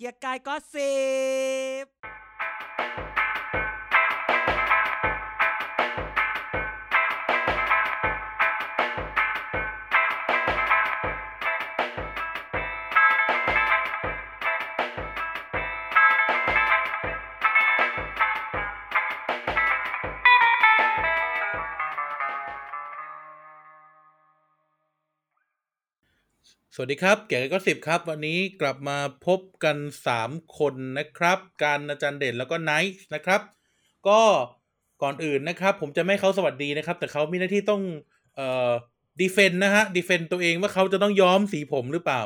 เกียร์กายก็สิบ วัสดีครับ เก๋ก็สิบครับ วันนี้กลับมาพบกันสามคนนะครับ การอาจารย์เด่นแล้วก็ไนท์นะครับ ก็ก่อนอื่นนะครับ ผมจะไม่ให้เขาสวัสดีนะครับ แต่เขามีหน้าที่ต้องเอ่อดีเฟนนะฮะดีเฟนตัวเองว่าเขาจะต้องย้อมสีผมหรือเปล่า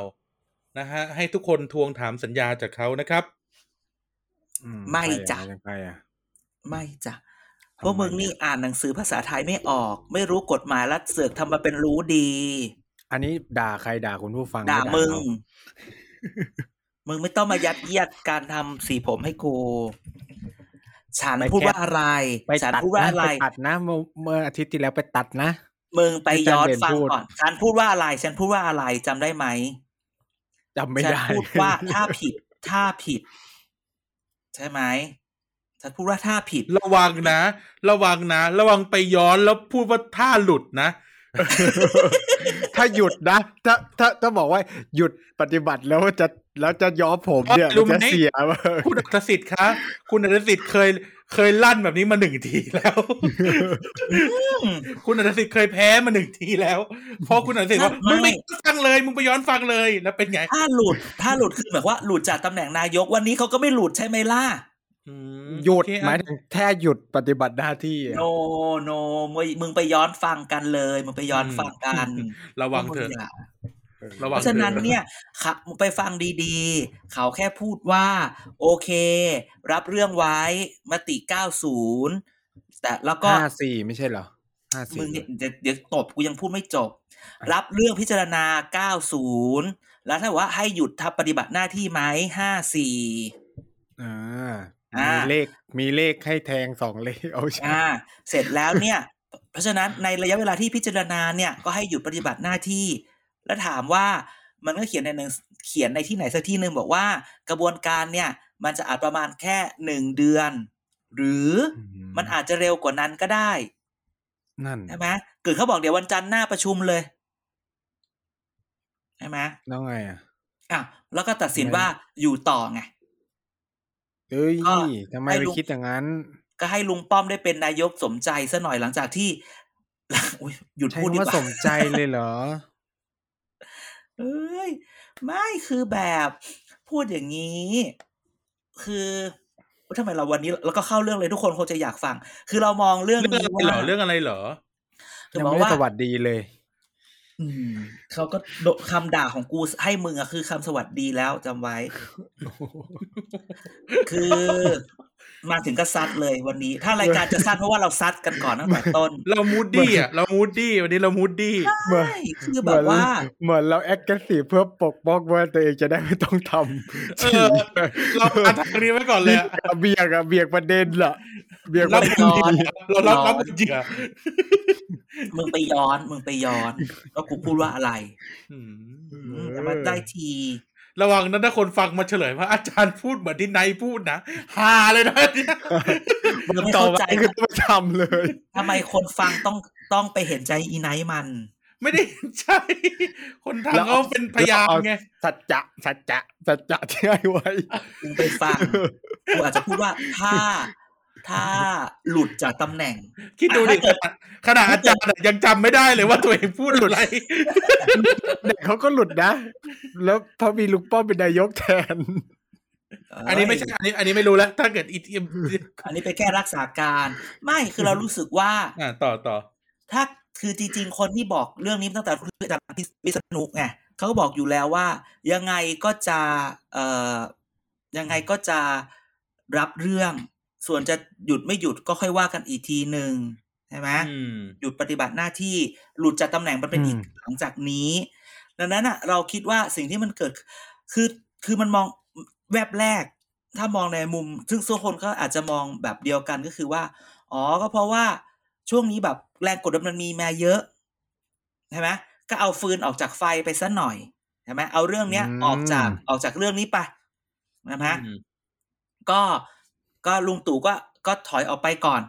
นะฮะให้ทุกคนทวงถามสัญญาจากเขานะครับอืไม่ใครอจ้ะยังใครอะไม่จ้ะทำไมพวกมึงนี่อ่านหนังสือภาษาไทยไม่ออก ไม่รู้กฎหมายแล้วเสือกทำมาเป็นรู้ดี อันนี้ด่าใครด่าคุณผู้ฟังด่าไมึงเขมึงไม่ต้องมายัดเยียดการทำสีผมให้กู ฉันพูดว่าอะไรไปฉันตัดพูดว่านะอะไรไปตัดนะเมื่อเมื่ออาทิตย์ที่แล้วไปตัดนะ มึงไปย้อนอาจารย์เด่นฟังพูดก่อน ฉันพูดว่าอะไร ฉันพูดว่าอะไรจำได้ไหมจำไม่ฉันได้พูดว่าถ้าผิด ถ้าผิด ใช่ไหมฉันพูดว่าถ้าผิด ระวังนะ ระวังนะ ระวังไปย้อนแล้วพูดว่าท่าหลุดนะ ถ้าหยุดนะ ถ้าถ้าถ้าบอกว่าหยุดปฏิบัติแล้วจะแล้วจะย้อมผมเนี่ยรู้มันไหมจะเสียมากคุณอัตสิทธิ์คะคุณอัตสิทธิ์เคยเคยลั่นแบบนี้มาหนึ่งทีแล้ว คุณอัตสิทธิ์เคยแพ้มาหนึ่งทีแล้วเพราะคุณอัตสิทธิ์ว่าไม่มึงไม่ฟังเลย มึงไปย้อนฟังเลยแล้วเป็นไง ถ้าหลุดถ้าหลุดคือแบบว่าหลุดจากตำแหน่งนายกวันนี้เขาก็ไม่หลุดใช่ไหมล่ะอืม หยุดโอเคหมายถึงแค่หยุดปฏิบัติหน้าที่อะโนโนมึงมึงไปย้อนฟังกันเลย มึงไปย้อนฟังกัน ระวังเถอะมึย่าระเพวังราะฉะนั้นถอเนี่ยครับมึงไปฟังดีๆ เขาแค่พูดว่า โอเค รับเรื่องไว้มติ 90 แต่แล้วก็ห้าสี่ไม่ใช่เหรอห้ามึสี่งเนี่ยเดี๋ยวเดี๋ยวตบกูยังพูดไม่จบ รับเรื่องพิจารณา 90 แล้วถ้าว่าให้หยุดทำปฏิบัติหน้าที่ไหม54อ่าอ่า มีมีเลขมีเลขให้แทงสองเลขเอาใช่อ่าเสร็จแล้วเนี่ย เพราะฉะนั้นในระยะเวลาที่พิจารณาเนี่ยก็ให้หยุดปฏิบัติหน้าที่ แล้วถามว่ามันก็เขียนในหนังเขียนในที่ไหนสักที่หนึ่งบอกว่ากระบวนการเนี่ย มันจะอาจประมาณแค่หนึ่งเดือน หรืออมันอาจจะเร็วกว่านั้นก็ได้ นั่นใช่ไหมเกิดเขาบอกเดี๋ยววันจันทร์หน้าประชุมเลยใช่ไหมแล้วไงอะอะแล้วก็ตัดสินไม่ว่าอยู่ต่อไง เอ้ย ก็ทำไมให้ไปลุง คิดอย่างนั้น ก็ให้ลุงป้อมได้เป็นนายกสมใจซะหน่อยหลังจากที่ อุ๊ยหยุดใช้พูดดีคำกว่าว่า สมใจเลยเหรอ เอ้ยไม่คือแบบพูดอย่างนี้ คือทำไมเราวันนี้แล้วก็เข้าเรื่องเลยทุกคนคงจะอยากฟัง คือเรามองเรื่องเรื่องนี้อะไรเหรอว่าเรื่องอะไรเหรอคือยังบอกไม่ได้ว่าสวัสดีเลย อืมเขาก็โดคำด่าของกูให้มึงอะคือคำสวัสดีแล้วจำไว้ คือ มาถึงก็ซัดเลยวันนี้ ถ้ารายการจะซัดเพราะว่าเราซัดกันก่อนตั้งแต่ต้น เรา moody อะเรา moody วันนี้เรา moody เหมือนใช่คือแบบว่า เหมือนเรา active เพื่อปกป้องว่าตัวเองจะได้ไม่ต้องทำเออเราอาทางนี้ไว้ก่อนเลยอะเบียกอะเบียกประเด็นล่ะเบียกปเราระเด็นย้อนเรารับรับเป็นเหยื่อมึงไปย้อนมึงไปย้อนว่ากูพูดว่าอะไรอืมอืมแต่มันได้ที ระวังนะถ้าคนฟังมาเฉลยว่าอาจารย์พูดเหมือนที่ไนายพูดนะฮาเลยนะเนี่ยมันไม่ต่อเข้าไปใจคือต้องทำเลยทำไมคนฟังต้องต้องไปเห็นใจอีไนท์มัน ไม่ได้ใช่ คนทำเขาเป็นพยายามไงสัจจะสัจจะสัจจะที่ให้ไว้มึงไปฟังกูอาจจะพูดว่าถ้า ถ้าหลุดจากตำแหน่ง คิดดูดิถ้าเกิดขนาดอาจารย์อะยังจำไม่ได้เลยว่าตัวเองพูดอะไรเด็กเขาก็หลุดนะ แล้วพอมีลุงป้อมเป็นนายกแทน อันนี้ไม่ใช่อันนี้ อันนี้ไม่รู้แล้ว ถ้าเกิดอีทีอันนี้เป็นแค่รักษาการ ไม่คือเรารู้สึกว่าอ่าต่อต่อถ้าคือจริง ๆ คนที่บอกเรื่องนี้ตั้งแต่คืออาจารย์พิษณุไงเขาก็บอกอยู่แล้วว่า ยังไงก็จะเอ่อยังไงก็จะรับเรื่อง ส่วนจะหยุดไม่หยุดก็ค่อยว่ากันอีกทีหนึ่งใช่ไหมอืมหยุดปฏิบัติหน้าที่หลุดจากตำแหน่งมันเป็นอีกอืมหลังจากนี้ ดังนั้นอะ เราคิดว่าสิ่งที่มันเกิด คือคือมันมองแวบแรก ถ้ามองในมุม ซึ่งส่วนคนก็อาจจะมองแบบเดียวกันก็คือว่า อ๋อก็เพราะว่าช่วงนี้แบบแรงกดดันมันมีมาเยอะใช่ไหมก็เอาฟืนออกจากไฟไปซะหน่อยใช่ไหมเอาเรื่องเนี้ยอืมออกจากออกจากเรื่องนี้ไปนะฮะอืมก็ ก็ลุงตู่ก็ก็ถอยออกไปก่อน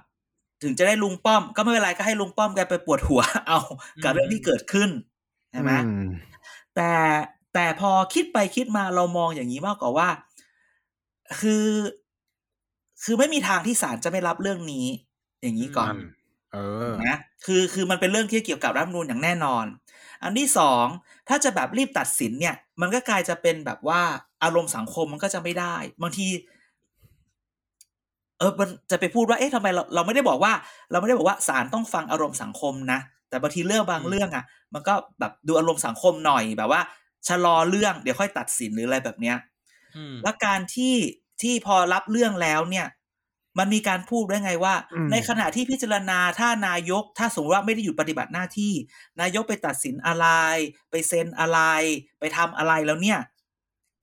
ถึงจะได้ลุงป้อม ก็ไม่เป็นไรก็ให้ลุงป้อมแกไปปวดหัวเอากับเรื่องที่เกิดขึ้นใช่ไหมอืมแต่แต่พอคิดไปคิดมาเรามองอย่างนี้มากกว่าว่า คือ คือไม่มีทางที่ศาลจะไม่รับเรื่องนี้ อย่างนี้ก่อน เออนะคือคือมันเป็นเรื่องที่เกี่ยวกับรัฐธรรมนูญอย่างแน่นอน อันที่สองถ้าจะแบบรีบตัดสินเนี่ย มันก็กลายจะเป็นแบบว่าอารมณ์สังคมมันก็จะไม่ได้ บางที เออมันจะไปพูดว่าเอ๊ะทำไมเราเราไม่ได้บอกว่า เราไม่ได้บอกว่าศาลต้องฟังอารมณ์สังคมนะ แต่บางทีเรื่องบางเรื่องอะ มันก็แบบดูอารมณ์สังคมหน่อยแบบว่าชะลอเรื่องเดี๋ยวค่อยตัดสินหรืออะไรแบบเนี้ยอืมและการที่ที่พอรับเรื่องแล้วเนี่ย มันมีการพูดได้ไงว่าอืมในขณะที่พิจารณาถ้านายก ถ้าสมมติว่าไม่ได้หยุดปฏิบัติหน้าที่ นายกไปตัดสินอะไร ไปเซ็นอะไร ไปทำอะไรแล้วเนี่ย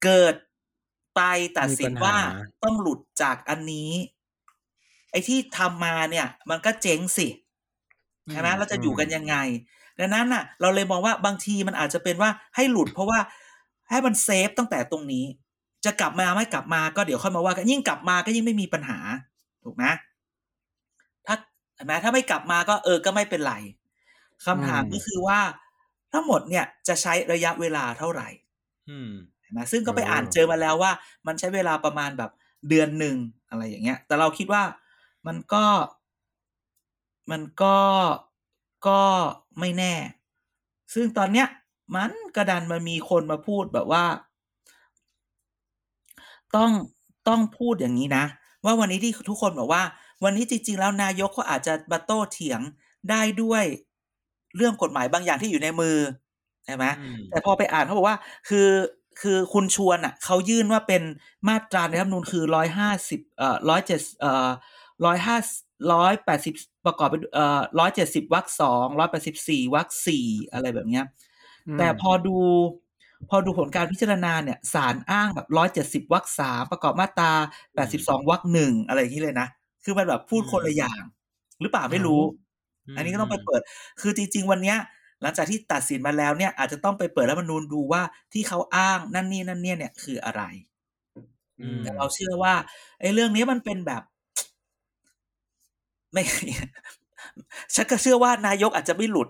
เกิดไปตัดสินว่าต้องหลุดจากอันนี้ ไอ้ที่ทำมาเนี่ย มันก็เจ๊งสิใช่ไหมเราจะอยู่กันยังไง ดังนั้นน่ะ เราเลยมองว่าบางทีมันอาจจะเป็นว่าให้หลุดเพราะว่าให้มันเซฟตั้งแต่ตรงนี้ จะกลับมาไม่กลับมาก็เดี๋ยวค่อยมาว่ากันยิ่งกลับมาก็ยิ่งไม่มีปัญหา ถูกไหมถ้าเห็นไหมถ้าไม่กลับมาก็เออก็ไม่เป็นไรคำถามก็คือว่า ทั้งหมดเนี่ยจะใช้ระยะเวลาเท่าไหร่อืมเห็นไหมซึ่งก็ไปอ่านเจอมาแล้วว่า มันใช้เวลาประมาณแบบเดือนหนึ่งอะไรอย่างเงี้ย แต่เราคิดว่า มันก็ มันก็ก็ไม่แน่ ซึ่งตอนเนี้ย มันกระดันมามีคนมาพูดแบบว่า ต้องต้องพูดอย่างนี้นะ ว่าวันนี้ที่ทุกคนบอกว่า วันนี้จริง ๆ แล้วนายกเขาอาจจะมาโต้เถียงได้ด้วยเรื่องกฎหมายบางอย่างที่อยู่ในมือใช่ไหมอืมแต่พอไปอ่านเขาบอกว่า คือคือคุณชวนอะเขายื่นว่าเป็นมาตราในรัฐธรรมนูญคือร้อยห้าสิบเอ่อร้อยเจ็ดเอ่อ ร้อยห้าร้อยแปดสิบประกอบไปด้วยเอ่อร้อยเจ็ดสิบวรรคสองร้อยแปดสิบสี่วรรคสี่อะไรแบบเนี้ยมแต่พอดู พอดูผลการพิจารณาเนี่ยศาลอ้างแบบร้อยเจ็ดสิบวรรคสามประกอบมาตราแปดสิบสองวรรคหนึ่งอะไรอย่างนี้เลยนะ คือมันแบบพูดคนละอย่าง หรือเปล่าไม่รู้ อันนี้ก็ต้องไปเปิด คือจริง ๆ วันเนี้ยหลังจากที่ตัดสินมาแล้วเนี่ย อาจจะต้องไปเปิดรัฐธรรมนูญดูว่าที่เขาอ้างนั่นนี่นั่นเนี่ยเนี่ยคืออะไรอืมแต่เราเชื่อว่าไอ้เรื่องนี้มันเป็นแบบ ไม่ฉันก็เชื่อว่านายกอาจจะไม่หลุด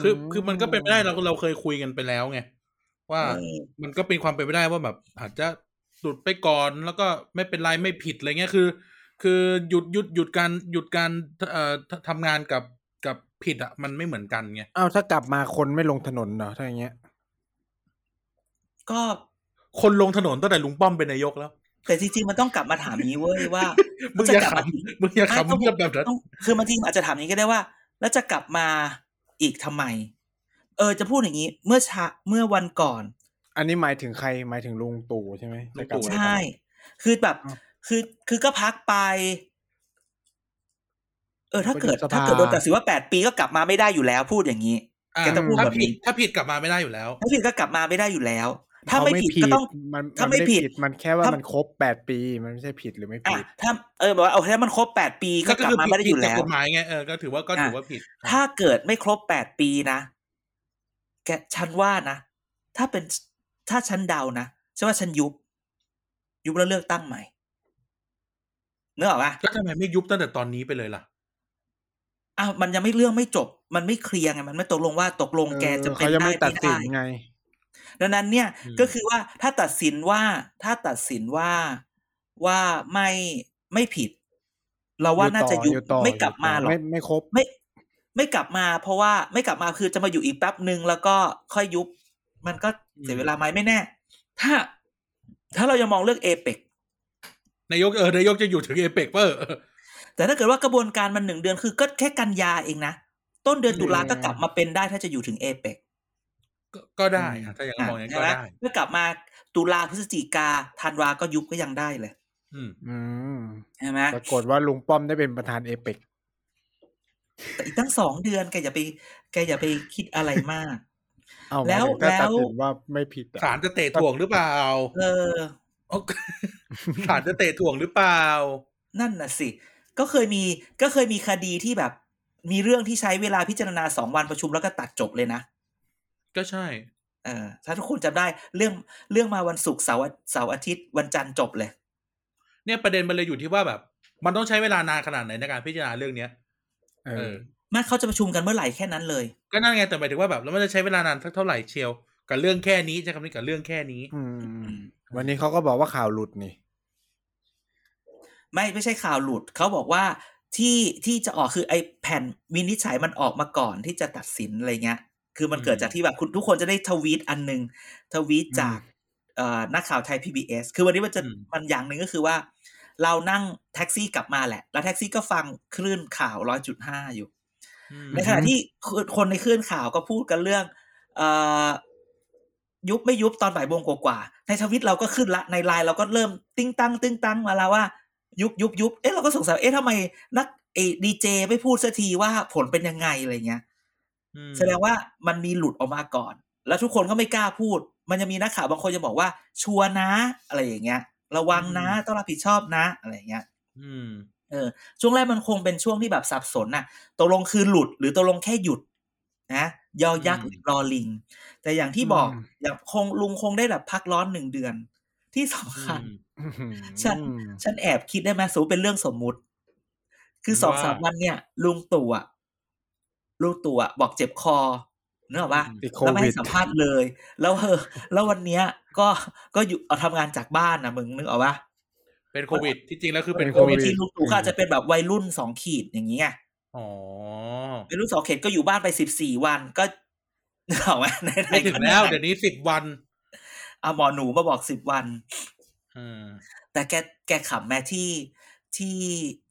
คือคือมันก็เป็นไม่ได้เราเราเคยคุยกันไปแล้วไงว่าเออมันก็เป็นความเป็นไปได้ว่าแบบ อาจจะหลุดไปก่อนแล้วก็ไม่เป็นไรไม่ผิดอะไรเงี้ยคือ คือหยุดหยุดหยุดการหยุดการเอ่อททำงานกับกับผิดอะมันไม่เหมือนกันไงอ้าวถ้ากลับมาคนไม่ลงถนนเหรอถ้าอย่างเงี้ย ก็คนลงถนนตั้งแต่ลุงป้อมเป็นนายกแล้ว แต่จริงๆมันต้องกลับมาถามนี้เว้ยว่ามึงอย่าจะกลับขมาำมึงอย่าไม่ขำต้องเงียบแบบนั้นต้องคือบางทีอาจจะถามอย่างนี้ก็ได้ว่า แล้วจะกลับมาอีกทำไม เออจะพูดอย่างนี้เมื่อชาเมื่อวันก่อน อันนี้หมายถึงใครหมายถึงลุงตู่ใช่ไหมจะกลับมาใช่ คือแบบอ้าวคือคือก็พักไป เออ ถ้าเกิดก็อยู่สภาถ้าเกิดโดนตัดสินว่าแปดปีก็กลับมาไม่ได้อยู่แล้ว พูดอย่างนี้อ่าแกต้องพูดถ้าแบบผิดนี้ถ้าผิดกลับมาไม่ได้อยู่แล้ว ถ้าผิดก็กลับมาไม่ได้อยู่แล้ว ถ้าเขาไม่ผิดก็ต้องมันถ้ามันไม่ไม่ผิผิดดมันแค่ว่าถ้ามัมันครบแปดปี มันไม่ใช่ผิดหรือไม่อะผิดถ้าเออแบบว่าเอาถ้ามันครบแปดปีก็กลับมาไม่ได้อยู่ผิแล้วกฎหมายไงเออก็ถือว่าก็ถือว่าผิด ถ้าเกิดไม่ครบแปดปีนะ แกฉันว่านะ ถ้าเป็นถ้าฉันเดานะฉันว่าฉันยุบ ยุบแล้วเลือกตั้งใหม่เนื้อออกปะก็ทำไมไม่ยุบตั้งแต่ตอนนี้ไปเลยล่ะอ้าวมันยังไม่เรื่องไม่จบ มันไม่เคลียร์ไงมันไม่ตกลงว่าตกลงแกจะเป็นเขายังได้ไม่ตัดไม่สินได้ไง ดังนั้นเนี่ยอืมก็คือว่าถ้าตัดสินว่าถ้าตัดสินว่าว่าไม่ไม่ผิด เราว่าน่าจะยุบอยู่ต่อไม่กลับมาหรอกไม่ไม่ครบไม่ ไม่กลับมา เพราะว่าไม่กลับมาคือจะมาอยู่อีกแป๊บหนึ่งแล้วก็ค่อยยุบ มันก็เสียเวลาไหมไม่แน่ ถ้า ถ้าเรายังมองเรื่องเอเปกนายกเออนายกจะอยู่ถึงเอเปกเปอร์แต่ถ้าเกิดว่ากระบวนการมันหนึ่งเดือนคือก็แค่กันยาเองนะ ต้นเดือนตุลาอืมก็กลับมาเป็นได้ถ้าจะอยู่ถึงเอเปก ก็ก็ได้อะถ้าอย่างนั้นมองอย่างนั้นใช่ก็ไหมได้เมื่อกลับมาตุลาพฤศจิกาธันวาก็ยุบก็ยังได้เลยอืมอืมใช่ไหมปรากฏว่าลุงป้อมได้เป็นประธานเอเปกแต่อีกตั้งสองเดือนแกอย่าไป แกอย่าไปคิดอะไรมากเอาแล้วถ้าตัดแล้วสินว่าไม่ผิดอะศาลจะเตะถ่วงหรือเปล่า เออโอ้ศาลจะเตะถ่วงหรือเปล่า นั่นน่ะสิ ก็เคยมีก็เคยมีคดีที่แบบ มีเรื่องที่ใช้เวลาพิจารณาสองวันประชุมแล้วก็ตัดจบเลยนะ ก็ใช่ เออ ถ้าทุกคนจำได้เรื่องเรื่องมาวันศุกร์เสาร์อาเสาร์อาทิตย์วันจันทร์จบเลย เนี่ยประเด็นมันเลยอยู่ที่ว่าแบบ มันต้องใช้เวลานานขนาดไหนในการพิจารณาเรื่องเนี้ย เอเอออไม่เขาจะประชุมกันเมื่อไหร่แค่นั้นเลย ก็นั่นไงแต่หมายถึงว่าแบบแล้วมันจะใช้เวลานานสักเท่าไหร่เชียวกับเรื่องแค่นี้ใช้คำนี้กับเรื่องแค่นี้ อืม วันนี้เขาก็บอกว่าข่าวหลุดนี่ ไม่ไม่ใช่ข่าวหลุดเขาบอกว่าที่ที่จะออกคือไอ้แผ่นวินิจฉัยมันออกมาก่อนที่จะตัดสินอะไรเงี้ย คือมันอืมเกิดจากที่แบบคุณทุกคนจะได้ทวีตอันหนึ่งทวีตจากเอ่อนักข่าวไทย PBS คือวันนี้มันจะอืมมันอย่างหนึ่งก็คือว่า เรานั่งแท็กซี่กลับมาแหละ แล้วแท็กซี่ก็ฟังคลื่นข่าวร้อยจุดห้าอยู่อืมในขณะที่คนคนในคลื่นข่าวก็พูดกันเรื่องเอ่อยุบไม่ยุบตอนบ่ายโมงกว่าๆในทวิตเราก็ขึ้นละในไลน์เราก็เริ่มติ้งตั้งติ้งตั้งมาแล้วว่า ยุบยุบยุบเอ๊ะเราก็สงสัยเอ๊ะทำไมนักเอดีเจไม่พูดสักทีว่าผลเป็นยังไงอะไรเงี้ยอืม แสดงว่ามันมีหลุดออกมาก่อน แล้วทุกคนก็ไม่กล้าพูด มันจะมีนักข่าวบางคนจะบอกว่า ชัวร์นะ อะไรอย่างเงี้ย ระวังนะต้องรับผิดชอบนะ อะไรอย่างเงี้ย อืม เออ ช่วงแรกมันคงเป็นช่วงที่แบบสับสนน่ะตกลงคือหลุดหรือตกลงแค่หยุด นะยอยักษ์อืมหรือรอลิง แต่อย่างที่บอกอืมอย่างคงลุงคงได้แบบพักร้อนหนึ่งเดือน ที่สำคัญฉันฉันแอบคิดได้ไหมสมมติเป็นเรื่องสมมุติ คือสองว่าสามวันเนี่ย ลุงตู่อะ ลุงตู่อะบอกเจ็บคอเนกอะว่าติดโคแล้วไม่วิให้ดสัมภาษณ์เลย แล้วเออแล้ววันเนี้ยก็ก็อยู่เอาทำงานจากบ้านนะมึงนึกออกปะเป็นโควิด ที่จริงแล้วคือเป็นเป็นโคโควิวิดดที่ลุงตู่ก็อาจจะเป็นแบบวัยรุ่นสองขีดอย่างเงี้ยอ๋อวัยรุ่นสองขีดก็อยู่บ้านไปสิบสี่วันก็นึกออกไหมในในไม่ถึงแล้ว เดี๋ยวนี้สิบวันเอาหมอหนูมาบอกสิบวันอืมแต่แกแกขำแม่ที่ ที่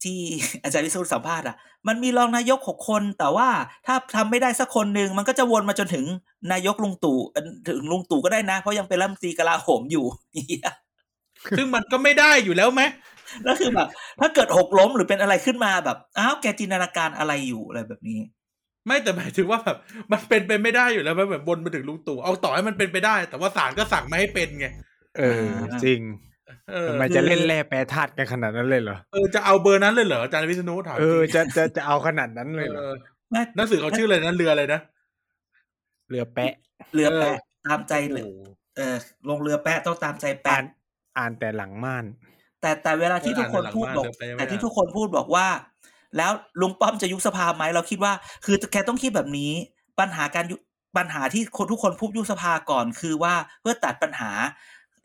ที่อาจารย์วิสุทธ์สัมภาษณ์อะมันมีรองนายกหกคน แต่ว่าถ้าทำไม่ได้สักคนหนึ่งมันก็จะวนมาจนถึงนายกลุงตู่เอ่อถึงลุงตู่ก็ได้นะ เพราะยังเป็นรัฐมนตรีกลาโหมอยู่เหี้ยซึ่งมันก็ไม่ได้อยู่แล้วไหมแล้วคือแบบถ้าเกิดหกล้มหรือเป็นอะไรขึ้นมาแบบอ้าวแกจินตนาการอะไรอยู่อะไรแบบนี้ ไม่แต่หมายถึงว่าแบบมันเป็นไปไม่ได้อยู่แล้วมันแบบบนมาถึงลุงตู่เอาต่อให้มันเป็นไปได้ แต่ว่าศาลก็สั่งไม่ให้เป็นไงเออจริงเออ ทำไมจะเล่นแร่แปรธาตุกันขนาดนั้นเลยเหรอ เออจะเอาเบอร์นั้นเลยเหรออาจารย์วิษณุถามเออจริงจะจะจะเอาขนาดนั้นเลยเหรอเออแม่หนังสือเขาชื่ออะไรนะเรืออะไรนะเรือแปะเรือเออแปะตามใจเลยโอ้โหเออลงเรือแปะต้องตามใจอ่าแปะนอ่านแต่หลังม่าน แต่แต่เวลาที่ทุกคนพูดบอกเอออ่านในหลังบ้านแต่ที่เรือแปะทุกคนพูดบอกว่า แล้วลุงป้อมจะยุบสภาไหมเราคิดว่า คือแกต้องคิดแบบนี้ ปัญหาการยุบปัญหาที่คนทุกคนพูดยุบสภาก่อนคือว่าเพื่อตัดปัญหา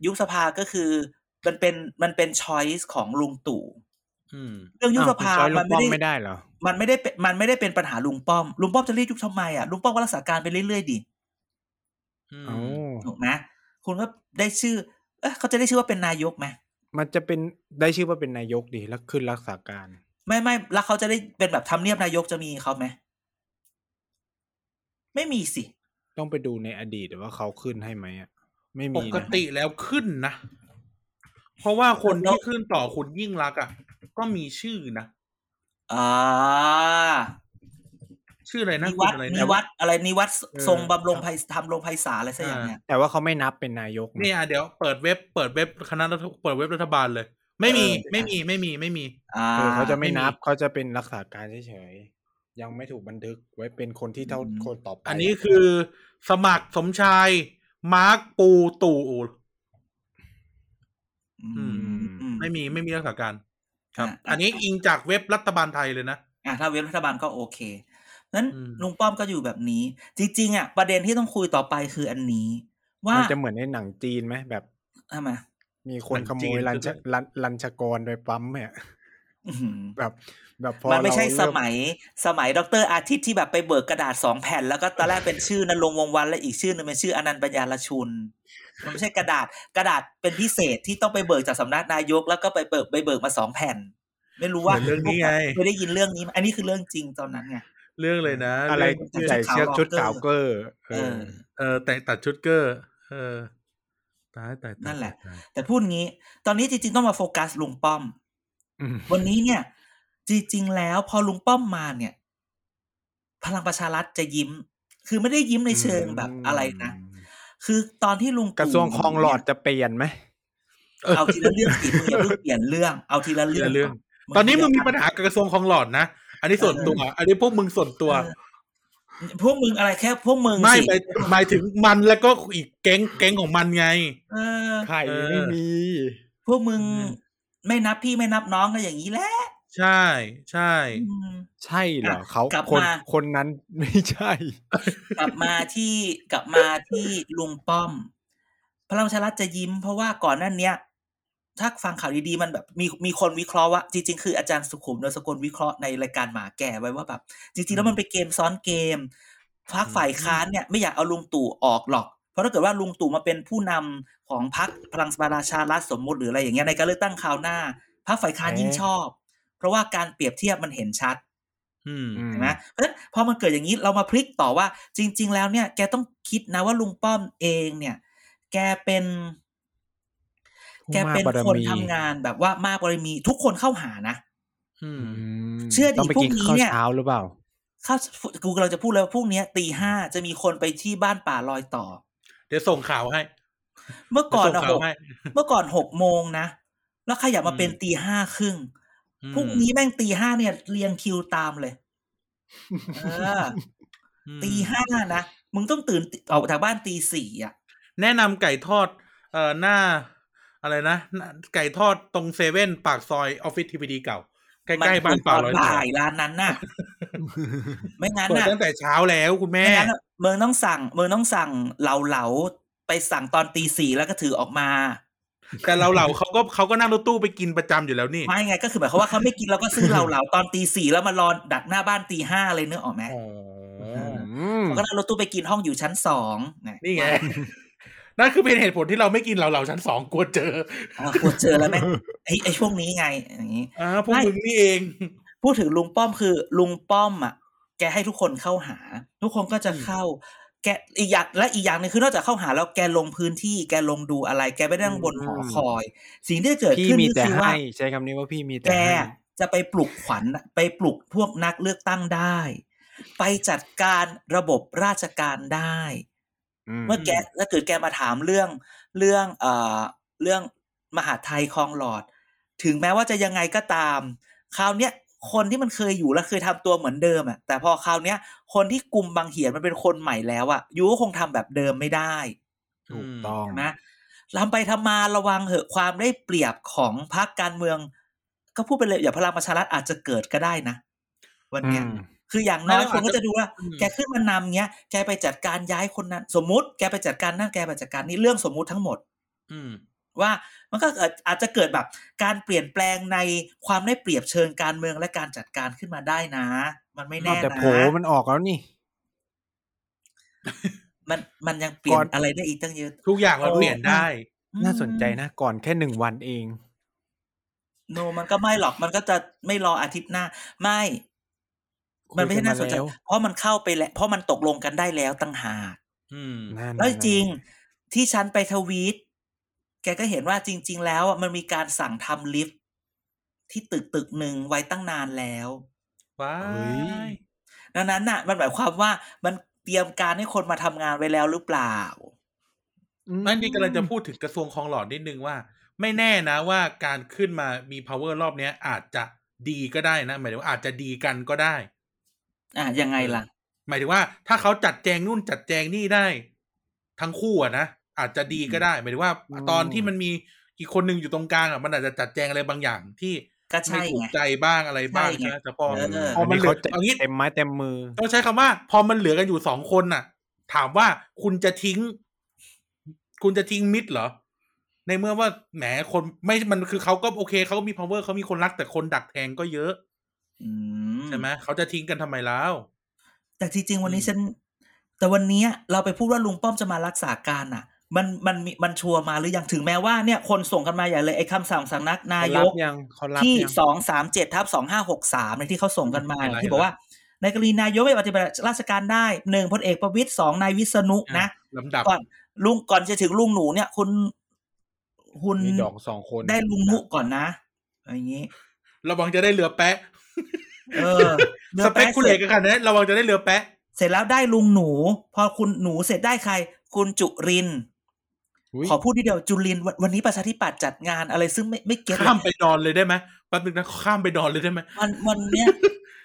ยุบสภาก็คือ มันเป็นมันเป็นช้อยส์ของลุงตู่อืมเรื่องยุบสภาอ้วคุณจอยลุมังนป้ไม่อมได้ไม่ได้เหรอมันไม่ได้เป็นมันไม่ได้เป็นปัญหาลุงป้อมลุงป้อมจะรีบยุบทำไมอะลุงป้อมก็รักษาการไปเรื่อยๆดิอืมเอ้าถูกไหมคุณก็ได้ชื่อ เอะเขาจะได้ชื่อว่าเป็นนายกไหมมันจะเป็นได้ชื่อว่าเป็นนายกดีแล้วขึ้นรักษาการ ไม่ไม่แล้วเขาจะได้เป็นแบบทำเนียบนายกจะมีเขาไหมไม่มีสิ ต้องไปดูในอดีตว่าเขาขึ้นให้ไหมอะไม่ปมีกนะติแล้วขึ้นนะ เพราะว่าคนที่ขึ้นต่อคุณยิ่งรักษณ์อะ ก็มีชื่อนะอ่าชื่ออะไรนะนิวัตคุณอะไรนินะวัตอะไรนิวัตเออทรงบำรงไพทำรงไพศาลอะไรสักอย่างเนี่ยแต่ว่าเขาไม่นับเป็นนายกนะเนี่ยเดี๋ยวเปิดเว็บเปิดเว็บคณะรัฐเปิดเว็บรัฐบาลเลย ไม่มีเออไม่มีไม่มีไม่มีอ่าเออเขาจะไม่ไม่มีนับเขาจะเป็นรักษาการเฉยๆยังไม่ถูกบันทึกไว้เป็นคนที่เท่าคนต่อไปอันนี้คือสมัครสมชายมาร์คปูตู่อืมอืมอืม ไม่มีไม่มีรักษาการ ครับอะอันนี้อิงจากเว็บรัฐบาลไทยเลยนะอ่าถ้าเว็บรัฐบาลก็โอเคนั้นอืมลุงป้อมก็อยู่แบบนี้ จริง ๆ อะ ประเด็นที่ต้องคุยต่อไปคืออันนี้ ว่ามันจะเหมือนในหนังจีนไหมแบบทำไมมีคนหนังขโมจียนลัญชคือลันลัญชกรไปปั๊มเนี่ยอื้อหือ แบบแบบพอมันไม่ใช่เราสเริ่มัยสมัยดรอาทิตย์ที่แบบไปเบิกกระดาษสองแผ่น แล้วก็ตอนแรกเป็นชื่อณรงค์วงศ์วรรณและอีกชื่อหนึงเป็นชื่ออานันท์ปันยารชุน มันไม่ใช่กระดาษกระดาษเป็นพิเศษที่ต้องไปเบิกจากสำนักนายก แล้วก็ไปเบิกไปเบิกมาสองแผ่น ไม่รู้ว่าเหมือนเรื่องนี้ไงเคยได้ยินเรื่องนี้ไหมอันนี้คือเรื่องจริงตอนนั้นไงเรื่องเลยนะ อะไรเรื่องใส่เชือกชุดขาวเก้อเออเออแต่งตัดชุดเก้อเออตายตายตายนั่นแหละตายแต่พูดงี้ ตอนนี้จริงๆต้องมาโฟกัสลุงป้อมอืม วันนี้เนี่ย จริงๆแล้วพอลุงป้อมมาเนี่ย พลังประชารัฐจะยิ้ม คือไม่ได้ยิ้มในเชิงแบบอะไรนะคือตอนที่ลุงกระทรวงคลองหลอดจะเปลี่ยนไหมเอาทีละเรื่องสิมึงอย่าเพิ่งเปลี่ยนเรื่องเอาทีละเรื่องเรื่องก่ตอนนี้มึงมีปัญหากับกระทรวงคลองหลอดนะอันนี้ส่วนตัวอันนี้พวกมึงส่วนตัวเออพวกมึงอะไรแค่พวกมึงไม่สิหมายหมายถึงมันแล้วก็อีกแก๊งแก๊งของมันไงเออไข่เออไม่มี พวกมึงอืม ไม่นับพี่ไม่นับน้องก็อย่างนี้แหละใช่ใช่อืมใช่เหรออะเขากลับคนมาคนนั้นไม่ใช่ กลับมาที่กลับมาที่ลุงป้อม พลังประชารัฐจะยิ้ม เพราะว่าก่อนหนั้นเนี้ย ถ้าฟังข่าวดีๆมันแบบมีมีคนวิเคราะห์ว่าจริงๆ คืออาจารย์สุขุมเนรสกลวิเคราะห์ในรายการหมาแก่ไว้ว่าแบบ จริงๆ แล้วมันเป็นเกมซ้อนเกมพักฝ่ายค้านเนี่ยไม่อยากเอาลุงตู่ออกหรอกเพ ราะถ้าเกิดว่าลุงตู่มาเป็นผู้นำของพรรคพลังประชารัฐสมมุติหรืออะไรอย่างเงี้ยในการเลือกตั้งคราวหน้าพรรคฝ่ายค้านเอ๊ะยิ่งชอบ เพราะว่าการเปรียบเทียบมันเห็นชัดอืมอืมเห็นไหมเพราะฉะนั้นพอมันเกิดอย่างนี้เรามาพลิกต่อว่า จริง ๆ แล้วเนี่ย แกต้องคิดนะว่าลุงป้อมเองเนี่ย แกเป็นผู้แกเป็นมากบารคนมีทำงานแบบว่ามากบารมีทุกคนเข้าหานะอืมอืมเชื่อดิต้องไปพวกกินนี้ข้าวเนี่ยเช้าหรือเปล่าเข้ากูเราจะพูดแล้วาพรุ่งนี้ตีห้าจะมีคนไปที่บ้านป่าลอยต่อ เดี๋ยวส่งข่าวให้ เมื่อก่อนเดี๋ยวอะส่งหข่าวกให้เมื่อก่อนหกโมงนะ แล้วขยับมาเป็นอืมตีห้าครึ่งอืมพรุ่งนี้แม่งตีห้าเนี่ย เรียงคิวตามเลยเอออืมตีห้านะมึงต้องตื่นออกจากบ้านตีสี่อะ แนะนำไก่ทอด เอ่อหน้า อะไรนะหน้าไก่ทอดตรงเซเว่นปากซอยออฟฟิศทีวีดีเก่า ใกล้ๆบ้านป่าลอยมัต่อบ่ายร้านนั้นน่ะ ไม่งั้นเปิดน่ะตั้งแต่เช้าแล้วคุณแม่ไม่งั้นน่ะ เมืองต้องสั่ง เมืองต้องสั่งเหลาเหลาๆไปสั่งตอนตีสี่แล้วก็ถือออกมา แต่เราเหล่าเขาก็เขาก็นั่งรถตู้ไปกินประจำอยู่แล้วนี่ ไม่ไงก็คือหมายความว่าเขาไม่กินแล้วก็ซื้อเหลาเหลาๆตอนตีสี่แล้วมารอดักหน้าบ้านตีห้าเลยเนื้อออกไหมอ๋ออืมเขาก็นั่งรถตู้ไปกินห้องอยู่ชั้นสองไงนี่ไงนั่นคือเป็นเหตุผลที่เราไม่กินเราเหล่าชั้นสองกลัวเจออะกลัวเจอแล้วแม่งไอ้ไอ้ช่วงนี้ไงอย่างนี้อ่าพวกไม่มึงนี่เอง พูดถึงลุงป้อมคือลุงป้อมอะ แกให้ทุกคนเข้าหา ทุกคนก็จะเข้า แกอีกอย่างและอีกอย่างหนึงคือนอกจากเข้าหาแล้วแกลงพื้นที่ แกลงดูอะไร แกไม่ได้นั่งบนหอคอย สิ่งที่จะเกิดพี่ขึ้นมีก็แต่คือว่าให้ใช้คำนี้ว่าพี่มีแต่แกให้จะไปปลุกขวัญไปปลุกพวกนักเลือกตั้งได้ ไปจัดการระบบราชการได้มเมื่อแกถ้าเกิดแกมาถามเรื่องเรื่องเอ่อเรื่องมหาดไทยคลองหลอด ถึงแม้ว่าจะยังไงก็ตาม คราวเนี้ย คนที่มันเคยอยู่แล้วเคยทำตัวเหมือนเดิมอะแต่พอคราวเนี้ย คนที่กลุ่มบางเหียนมันเป็นคนใหม่แล้วอะยูก็คงทำแบบเดิมไม่ได้ถูกต้องนะทำไปทำมาระวังเหอะความได้เปรียบของพรรคการเมือง ก็พูดไปเลยอย่าพลังประชารัฐอาจจะเกิดก็ได้นะ วันเนี้ยอืมคืออย่างน้อยไม่คนก็จะดูว่าอืมแกขึ้นมานำเงี้ย แกไปจัดการย้ายคนนั้น สมมุติ แกไปจัดการนั่นแกไปจัดการนี่เรื่องสมมุติทั้งหมด อืม ว่ามันก็เกิดอาจจะเกิดแบบการเปลี่ยนแปลงในความได้เปรียบเชิงการเมืองและการจัดการขึ้นมาได้นะ มันไม่นอแน่กแต่นะโผมันออกแล้วนี่ มันมันยังเปลี่ยก่นอนอะไรได้อีกตั้งเยอะทุกอย่างมันโอ้เปลี่ยนได้ น่าสนใจนะ ก่อนแค่หนึ่งวันเองโนมันก็ไม่หรอกมันก็จะไม่รออาทิตย์หน้า ไม่ มันไม่ใช่น่าสนใจคุยกัมาแล้วเพราะมันเข้าไปแล้ว เพราะมันตกลงกันได้แล้วตั้งหากอืมนั่นแล้วจริงไที่ฉันไปทวีต แกก็เห็นว่าจริง ๆ แล้วอะมันมีการสั่งทำลิฟต์ที่ตึกตึกหนึ่งไว้ตั้งนานแล้วว้าเฮ้ยยดังนั้นน่ะ มันหมายความว่ามันเตรียมการให้คนมาทำงานไว้แล้วหรือเปล่านั่นนี่กำลังจะพูดถึงกระทรวงคลองหลอดนิดนึงว่า ไม่แน่นะว่าการขึ้นมามี power รอบเนี้ย อาจจะดีก็ได้นะ หมายถึงว่าอาจจะดีกันก็ได้ อะยังไงล่ะ หมายถึงว่า ถ้าเขาจัดแจงนู่นจัดแจงนี่ได้ ทั้งคู่อะนะ อาจจะดีก็ได้หมายถึงว่าอืมตอนที่มันมีอีกคนหนึ่งอยู่ตรงกลางอะมันอาจจะจัดแจงอะไรบางอย่างที่ก็ใช่ไม่ถูกไงใจบ้างอะไรบ้างใช่ไงใช่ไหมแต่พอเออพอมันเหลือเขาจะเอางี้เต็มไม้เต็มมือต้องใช้คำว่า พอมันเหลือกันอยู่สองคนน่ะ ถามว่าคุณจะทิ้ง คุณจะทิ้งมิดเหรอ ในเมื่อว่าแหมคนไม่มันคือเขาก็โอเคเขาก็มี power เขามีคนรักแต่คนดักแทงก็เยอะอืมใช่ไหมเขาจะทิ้งกันทำไมแล้ว แต่จริงๆวันนี้อืมฉัน แต่วันเนี้ยเราไปพูดว่าลุงป้อมจะมารักษาการอะ มันมันมีมันชัวร์มาหรือยังถึงแม้ว่าเนี่ยคนส่งกันมาอย่าเลยไอ้คำสั่งสำนักนายกเขารับยังเขารับที่ยังสองสามเจ็ดทับสองห้าหกสามในที่เขาส่งกันมาอะไรที่บอกว่า ในกรณีนายกไม่ปฏิบัติราชการได้หนึ่งพลเอกประวิตยสองนายวิษณุนะลำดับก่อนลุงก่อนจะถึงลุงหนูเนี่ยคุณคุณมีดอกสองคนได้ลุงนุก่อนนะอย่างนี้ระวังจะได้เรือแปะเออรือสเปคแป๊ะคุณสเอร็กจกันขนาดนี้ระวังจะได้เรือแปะเสร็จแล้วได้ลุงหนู พอคุณหนูเสร็จได้ใคร คุณจุรินทร์อุ๊ย ขอพูดทีเดียวจุรินทร์วันวันนี้ประชาธิปัตย์จัดงานอะไรซึ่งไม่ไม่เก็ตข้ามไปนอนเลยได้ไหมแป๊บนึงนะข้ามไปนอนเลยได้ไหมวันวันเนี้ย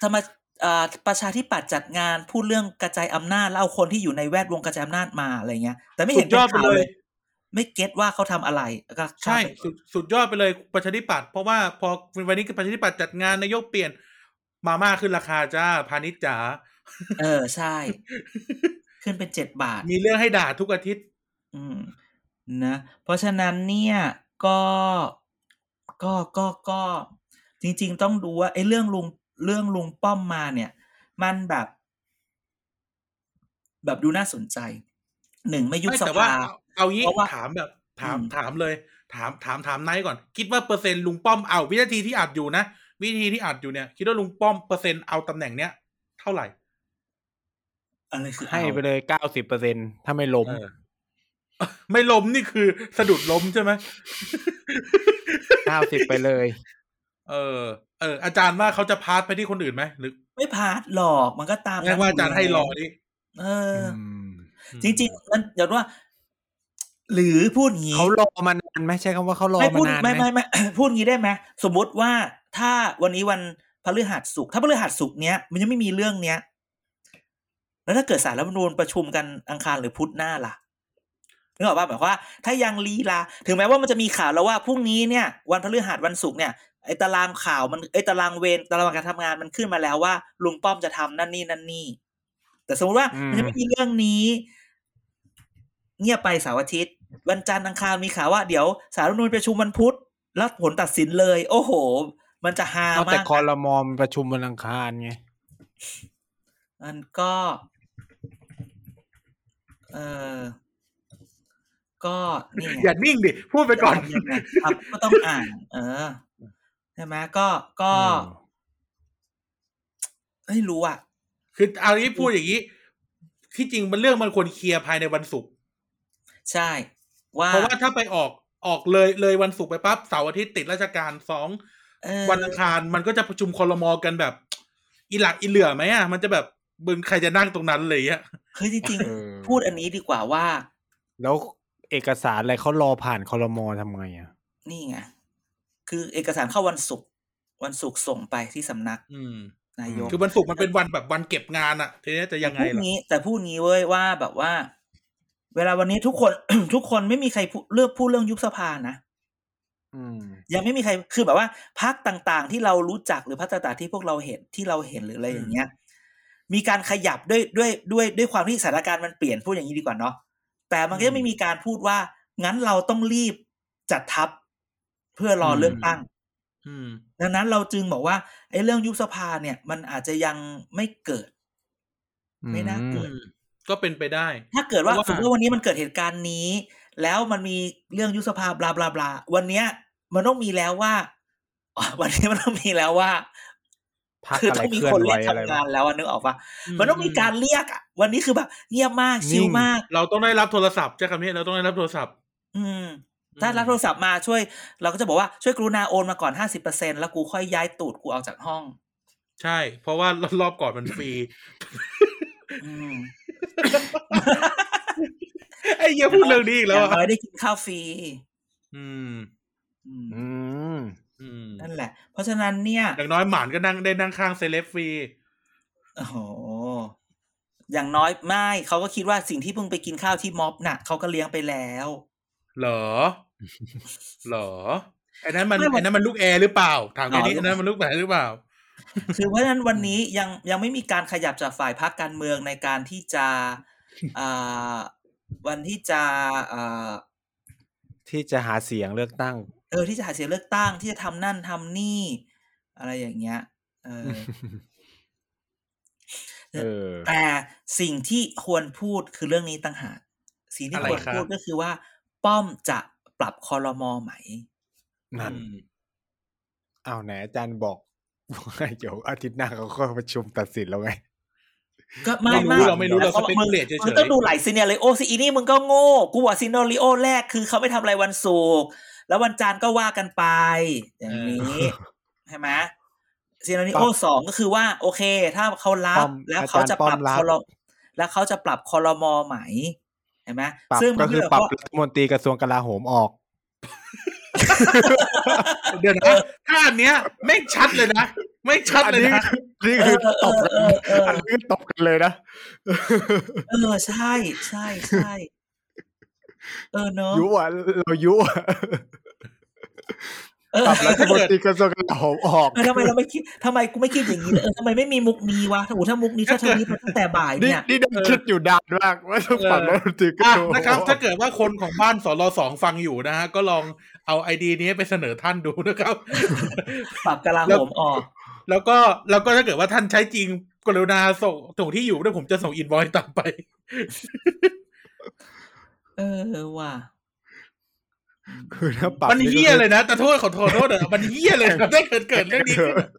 ทำไมเอ่อประชาธิปัตย์จัดงานพูดเรื่องกระจายอำนาจแล้วเอาคนที่อยู่ในแวดวงกระจายอำนาจมาอะไรเงี้ย แต่ไม่สุเห็นดยอดไปป็นข่าวเลย ไม่เก็ตว่าเขาทำอะไรก็ใช่สุดสุดยอดไปเลยประชาธิปัตย์เพราะว่าพอวันนี้ประชาธิปัตย์จัดงานนายกเปลี่ยนมาม่าขึ้นราคาจ้าพาณิชย์จ๋าเออใช่ ขึ้นเป็นเจ็ดบาท มีเรื่องให้ด่าทุกอาทิตย์ อืม นะ เพราะฉะนั้นเนี่ยก็ก็ก็ก็จริง ๆ ต้องดูว่าไอ้เรื่องลุงเรื่องลุงป้อมมาเนี่ย มันแบบ แบบดูน่าสนใจหนึ่งไม่ยุบไม่สแต่ว่าภาเอาเอางี้เพราะว่าถามแบบถามอืมถามเลย ถามถามถามไนท์ก่อน คิดว่าเปอร์เซ็นต์ลุงป้อมเอาวินาทีที่อัดอยู่นะวินาทีที่อัดอยู่เนี่ย คิดว่าลุงป้อมเปอร์เซ็นต์เอาตำแหน่งเนี้ยเท่าไหร่อะไรคือให้เอาไปเลยเก้าสิบเปอร์เซ็นถ้าไม่ล้มเออ ไม่ล้มนี่คือสะดุดล้มใช่ไหมเก้าสิบไปเลย เออ เออ อาจารย์ว่าเขาจะพาสไปที่คนอื่นไหมหรือ ไม่พาดหรอกมันก็ตามแม้ว่าอาจารย์ให้รอนี่เอออมจริงๆมันอย่าว่า หรือพูดงี้เขารอมานานไหมใช่คำว่าเขารอไม่มาพูดนานไม่ไหมไม่ไม่พูดงี้ได้ไหมสมมุติว่าถ้าวันนี้วันพฤหัสสุกร์ถ้าพฤหัสสุกร์เนี้ยมันยังไม่มีเรื่องเนี้ยแล้วถ้าเกิดสารรัฐธรรมนูญประชุมกันอังคารหรือพุธหน้าล่ะ นึกออกป่ะหมายความว่าถ้ายังลีลา ถึงแม้ว่ามันจะมีข่าวแล้วว่าพรุ่งนี้เนี่ยวันพฤหัสวันศุกร์เนี่ยไอ้ตารางข่าวมันไอ้ตารางเวรตารางการทำงานมันขึ้นมาแล้วว่าลุงป้อมจะทำนั่นนี่นั่นนี่ แต่สมมติว่ามันยังไม่มีเรื่องนี้ เงียบไปเสาร์อาทิตย์ วันจันทร์อังคารมีข่าวว่าเดี๋ยวสารรัฐธรรมนูญประชุมวันพุธแล้วผลตัดสินเลย โอ้โห มันจะฮาเอาแต่มากคอรมอมนประชุมวันอังคารไงมันก็ เออ ก็นี่ไงอย่านิ่งดิ พูดไปก่อนยังไงครับก็ต้องอ่าน เออใช่ไหมก็ก็อืมไม่รู้อะ คือเอางี้พูดอย่างนี้ ที่จริงมันเรื่องมันควรเคลียร์ภายในวันศุกร์ใช่ ว่าเพราะว่าถ้าไปออกออกเลยเลยวันศุกร์ไปปั๊บเสาร์อาทิตย์ติดราชการสองเออวันอังคารมันก็จะประชุมคอรมอกันแบบ อีหลักอีเหลือไหมอะมันจะแบบมึงใครจะนั่งตรงนั้นเลยอะคือจริงเออๆพูดอันนี้ดีกว่าว่า แล้ว เอกสารอะไรเขารอผ่านคอรมอทำไงอะ นี่ไง คือเอกสารเข้าวันศุกร์วันศุกร์ส่งไปที่สำนัก อืมนายก คือวันศุกร์มันเป็นวันแบบวันเก็บงานอะทีนี้จะยังไงพูดล่ะงี้ แต่พูดงี้เว้ยว่าแบบว่า เวลาวันนี้ทุกคน ทุกคนไม่มีใครพูดเลือกพูดเรื่องยุบสภานะอืมยังไม่มีใครคือแบบว่าพักต่างๆ ที่เรารู้จักหรือพักต่างๆที่พวกเราเห็นที่เราเห็นหรืออะไรอย่างเงี้ย มีการขยับด้วยด้วยด้วยด้วยความที่สถานการณ์มันเปลี่ยนพูดอย่างนี้ดีกว่าเนาะ แต่มันก็ยังไม่มีการพูดว่า งั้นเราต้องรีบจัดทัพเพื่อรอเลือกตั้งอืมดังนั้นเราจึงบอกว่าไอ้เรื่องยุบสภาเนี่ย มันอาจจะยังไม่เกิด ไม่น่าเกิอืมก็เป็นไปได้ ถ้าเกิดว่าเพราะว่าสมมติว่าวันนี้มันเกิดเหตุการณ์นี้ แล้วมันมีเรื่องยุบสภาบลาบลาบลาวันเนี้ย มันต้องมีแล้วว่าอ๋อวันนี้มันต้องมีแล้วว่า พักคืออะไรต้องมีเคลื่อคนนไหวเรียกอะไรทำงานแล้วอะนึกออกปะอืมมันต้องมีการเรียกอะวันนี้คือแบบเงียบมากชิลมาก เราต้องได้รับโทรศัพท์ใช่คำนี้เราต้องได้รับโทรศัพท์ อืมถ้ารับโทรศัพท์มาช่วย เราก็จะบอกว่าช่วยกรุณาโอนมาก่อนห้าสิบเปอร์เซ็นแล้วกูค่อยย้ายตูดกูออกจากห้อง ใช่ เพราะว่ารอบก่อนมันฟรีอืมไอ้เหี้ยพูดเรื่องนี้อีกแล้วอย่างอะน้อยได้กินข้าวฟรี อืม อืมอืมอืม นั่นแหละ เพราะฉะนั้นเนี่ยอย่างน้อยหมานก็นั่งได้นั่งข้างเซเลบฟรีโอ้โหอย่างน้อยไม่เขาก็คิดว่าสิ่งที่เพิ่งไปกินข้าวที่ม็อบน่ะเขาก็เลี้ยงไปแล้ว เหรอ เหรอไอ้นั้นมันไม่มันไอ้นั้นมันลูกแอร์หรือเปล่าถามแค่นี้อ๋อไอ้นั้นมันลูกแอร์หรือเปล่า คือเพราะฉะนั้นวันนี้ยังยังไม่มีการขยับจากฝ่ายพรรคการเมืองในการที่จะอ่าวันที่จะอ่าที่จะหาเสียงเลือกตั้ง เออ ที่จะหาเสียงเลือกตั้งที่จะทำนั่นทำนี่ อะไรอย่างเงี้ยเออเออแต่สิ่งที่ควรพูดคือเรื่องนี้ต่างหากสิ่งที่อะไรควรครับพูดก็คือว่า ป้อมจะปรับคอรมอไหม นั่นอืมอ้าวไหนอาจารย์บอกว่าเดี๋ยวอาทิตย์หน้าเขาก็ประชุมตัดสินแล้วไงก็ไม่ไม่รู้เราไม่รู้เราแต่ speculate เฉยๆมึงต้องดูหลายซีเน r ร o สิอีนี่มึงก็โง่กูบอกซีเน r ร o แรกคือเขาไม่ทำอะไรวันศุกร์ แล้ววันจันทร์ก็ว่ากันไป อย่างนี้ใช่ไหมซีเน r ร o สองก็คือว่า โอเค ถ้าเขารัป้บอมแล้วเขาจะปรับอาจารย์ป้อมรับคอรแล้วเขาจะปรับคอรมอไหมเห็นไหมปรับซึ่งก็มันคือแบบปรับว่ารัฐมนตรีกระทรวงกลาโหมออก เดี๋ยวนะถ้าอันเนี้ยแม่งชัดเลยนะไม่ชัดอันเลยนี้นะนี่คือตบเออเออเอออันนี้คือตบกันเลยนะ เออใช่ใช่ใช่ เออเนอะยุอะเรายุอะเออปรับรัฐมนตรีกระทรวงกลาโหมออกเออทำไมเราไม่คิดทำไมกูไม่คิดอย่างนี้เลยเออทำไมไม่มีมุกนี้วะถ้าโอ้ถ้ามุกนี้ถ้าทวีตมาตั้งแต่บ่ายนี่เนี่ยนี่ได้คิดอยู่นานมากว่าต้องปรับรัฐมนตรีกระอะทรวงนะครับ ถ้าเกิดว่าคนของบ้านสรสองฟังอยู่นะฮะก็ลองเอาไอดีนี้ไปเสนอท่านดูนะครับ ปรับกลาโหมออก แล้วก็แล้วก็ถ้าเกิดว่าท่านใช้จริงกรุณาส่งส่งที่อยู่ด้วยผมจะส่งอินวอยตามไป เออว่ะคือถ้าปรับมันเฮี้ยเลยนะ แต่โทษขอโทษโทษอะมันเฮี้ยเลยนะถ้าเกิดเกิดเรื่องนี้ขึ้นอะ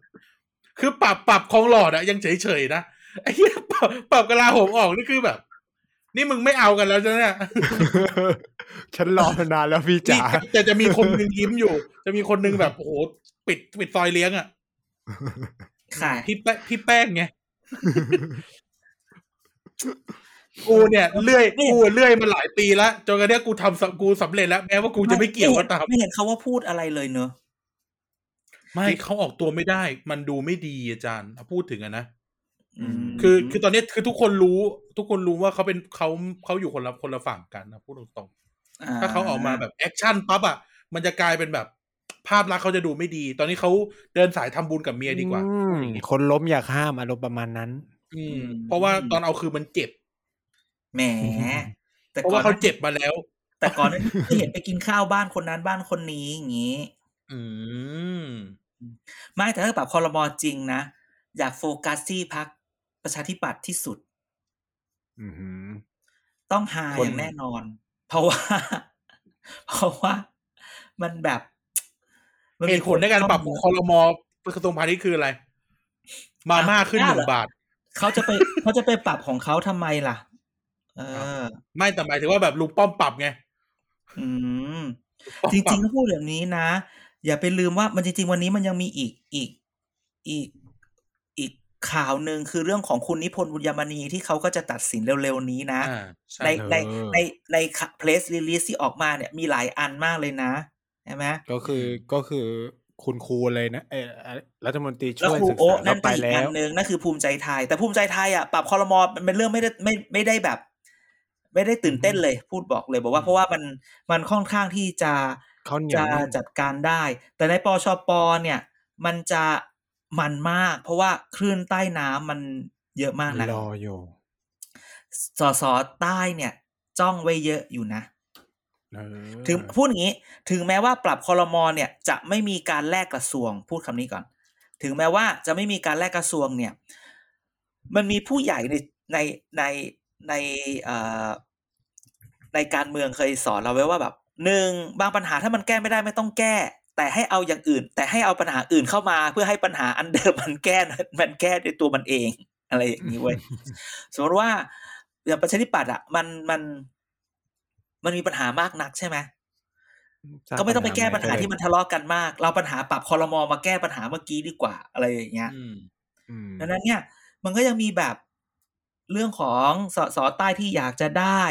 คือปรับปรับของหลอดอะยังเฉยเฉยๆนะไอ้เหี้ยปรับปรับกระลาโหมออกนี่คือแบบ นี่มึงไม่เอากันแล้วใช่ไหมเนี่ยฉันรอมานานแล้วพี่นี่จ๋าแต่จะมีคนหนึ่งยิ้มอยู่ จะมีคนหนึ่งแบบโอ้โหปิดปิดซอยเลี้ยงอะค่ะพี่แป้พี่แป้งไง กูเนี่ยเลื่อยกูเลื่อยมาหลายปีแล้วจนกระทั่งกูทำสกูสำเร็จแล้วแม้ว่ากูจะไม่เกี่ยวก็ตามไม่เห็นเขาว่าพูดอะไรเลยเนอะไม่เขาออกตัวไม่ได้ มันดูไม่ดีอาจารย์พูดถึงอะนะอืมคือคือตอนนี้คือทุกคนรู้ ทุกคนรู้ว่าเขาเป็นเขาเขาอยู่คนละคนละฝั่งกันนะพูดตรงๆถ้าเขาออกมาแบบ action ปั๊บอะมันจะกลายเป็นแบบภาพลักษณ์เขาจะดูไม่ดี ตอนนี้เขาเดินสายทำบุญกับเมียดีกว่าอืมคนล้มอยากห้ามอารมณ์ประมาณนั้น อืมเพราะว่าตอนเอาคือมันเจ็บ แหมแต่เพราะก่อว่านเขาเจ็บมาแล้ว แต่ก่อนนั้นที่เห็นไปกินข้าวบ้านคนนั้นบ้านคนนี้อย่างงี้ อืมไม่แต่ถ้าปรับคอรมอจริงนะอยากโฟกัสที่พักประชาธิปัตย์ที่สุดอือหือต้องหาคนอย่างแน่นอน เพราะว่า เพราะว่ามันแบบเหตุผลในการปรับคอรมอกระทรวงพาณิชย์คืออะไร มาม่าขึ้นหนึ่งบาท เขาจะไปเขาจะไปปรับของเขาทำไมล่ะ เออ ไม่แต่หมายถึงว่าแบบลุงป้อมปรับไง อืมป้อมจปริงๆบถ้าพูดแบบนี้นะ อย่าไปลืมว่ามันจริง ๆ วันนี้มันยังมีอีกอีกอีกอีกข่าวหนึ่งคือเรื่องของคุณนิพนธ์บุญยมณีที่เขาก็จะตัดสินเร็วๆนี้นะอ่าใช่ในในเออในในเพลสรีลีสที่ออกมาเนี่ยมีหลายอันมากเลยนะใช่ไหมก็คือก็คือคุณครูเลยนะเออรัฐมนตรีแล้วช่วยครูศึกโอ๊ษานั่ก็นไปไปอีกแล้อันวหนึ่งนั่นคือภูมิใจไทย แต่ภูมิใจไทยอะปรับคอรมอมันเป็นเรื่องไม่ได้ไม่ไม่ได้แบบ ไม่ได้ตื่นเต้นเลย พูดบอกเลยบอกว่าเพราะว่ามันมันค่อนข้างที่จะเขาเหนียวจะแน่นจัดการได้ แต่ในปชปเนี่ย มันจะมันมาก เพราะว่าคลื่นใต้น้ำมันเยอะมากนะรออยู่สสใต้เนี่ย จ้องไว้เยอะอยู่นะเออถึงพูดอย่างนี้ ถึงแม้ว่าปรับคอรมอเนี่ย จะไม่มีการแลกกระทรวง พูดคำนี้ก่อน ถึงแม้ว่าจะไม่มีการแลกกระทรวงเนี่ย มันมีผู้ใหญ่ในในในในเอ่อ ในการเมืองเคยสอนเราไว้ว่าแบบหนึ่งบางปัญหาถ้ามันแก้ไม่ได้ไม่ต้องแก้ แต่ให้เอาอย่างอื่น แต่ให้เอาปัญหาอื่นเข้ามา เพื่อให้ปัญหาอันเดิมมันแก้มันแก้ด้วยตัวมันเอง อะไรอย่างนี้เว้ยสมมติว่าอย่างประชาธิปัตย์อะมันมันมันมีปัญหามากนักใช่ไหมสร้างก็ไม่ต้องไปแก้ปัญหาใก็ที่มันทะเลาะกันมาก เราปัญหาปรับคอรมอมาแก้ปัญหาเมื่อกี้ดีกว่าอะไรอย่างเงี้ยอืมอืมดังนั้นเนี่ย มันก็ยังมีแบบเรื่องของสสใต้ที่อยากจะได้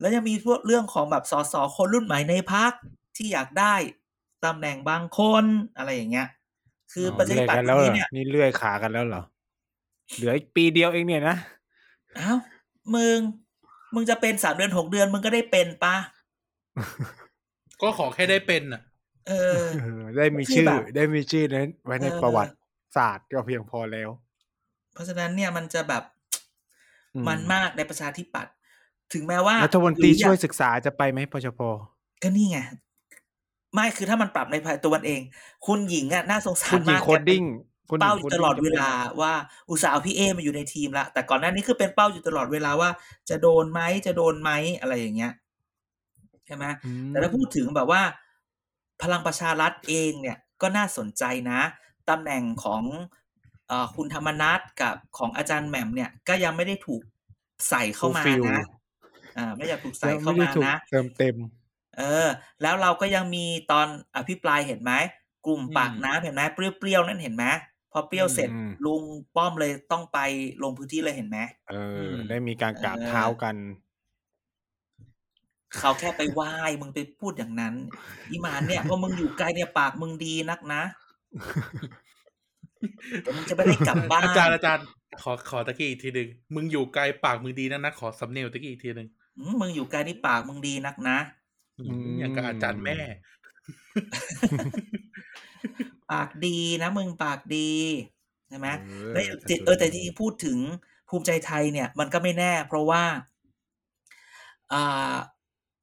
แล้วยังมีพวกเรื่องของแบบสสคนรุ่นใหม่ในพักที่อยากได้ตำแหน่งบางคนอะไรอย่างเงี้ย คือประชาธิเลื่อยปัตกันย์แล้วเหรนี้อเนี่ยนี่เลื่อยขากันแล้วเหรอเหลืออีกปีเดียวเองเนี่ยนะอ้าวมึง มึงจะเป็นสามเดือนหกเดือนมึงก็ได้เป็นปะก็ขอแค่ได้เป็นอะ เออเออได้มีคือชื่อแบบได้มีชื่อนั้นไว้ในเออประวัติศาสตร์ก็เพียงพอแล้ว เพราะฉะนั้นเนี่ยมันจะแบบอืมมันมากในประชาธิปัตย์ ถึงแม้ว่ารัฐมนตรีหออช่วยากศึกษาจะไปไหมปชปก็นี่ไงไม่คือถ้ามันปรับในภายตัวมันเอง คุณหญิงอะน่าสงสารคุณหญิงมากโคดดิ้งคุณหญิงเป้าอยู่ตลอดโคดิ้งเวลาว่าอุตส่าห์เอาพี่เอมาอยู่ในทีมละแต่ก่อนหน้านี้คือเป็นเป้าอยู่ตลอดเวลาว่า จะโดนไหมจะโดนไหมอะไรอย่างเงี้ยใช่ไหมอืมแต่ถ้าพูดถึงแบบว่า พลังประชารัฐเองเนี่ยก็น่าสนใจนะตำแหน่งของเออคุณธรรมนัทกับของอาจารย์แหม่มเนี่ย ก็ยังไม่ได้ถูกใส่เข้ามา Fulfill นะ อ่าไม่อยากถูกใส่แล้วเข้าไม่ได้มาถูกนะเติมเต็ม เออ แล้วเราก็ยังมีตอนอภิปรายเห็นไหมกลุ่มปากน้ำเห็นไหมเปรี้ยวๆนั่นเห็นไหมพอเปรี้ยวเสร็จอืมลุงป้อมเลยต้องไปลงพื้นที่เลยเห็นไหมเอออมได้มีการกราบเออเท้ากัน เขาแค่ไปไหว้มึงไปพูดอย่างนั้นอีหมานเนี่ยพอมึงอยู่ไกลเนี่ยปากมึงดีนักนะเดี๋ยวมึงจะไม่ได้กลับบ้านอาจารย์อาจารย์ขอขอตะกี้อีกทีหนึ่งมึงอยู่ไกลปากมึงดีนะนะขอสำเนียงตะกี้อีกทีหนึ่งอื มมึงอยู่ไกลนี่ปากมึงดีนักนะอย่างกับอาจารย์แม่ ปากดีนะมึงปากดีใช่ไหมเออแล้วจิตเออแต่จริงๆพูดถึงภูมิใจไทยเนี่ย มันก็ไม่แน่ เพราะว่าอ่า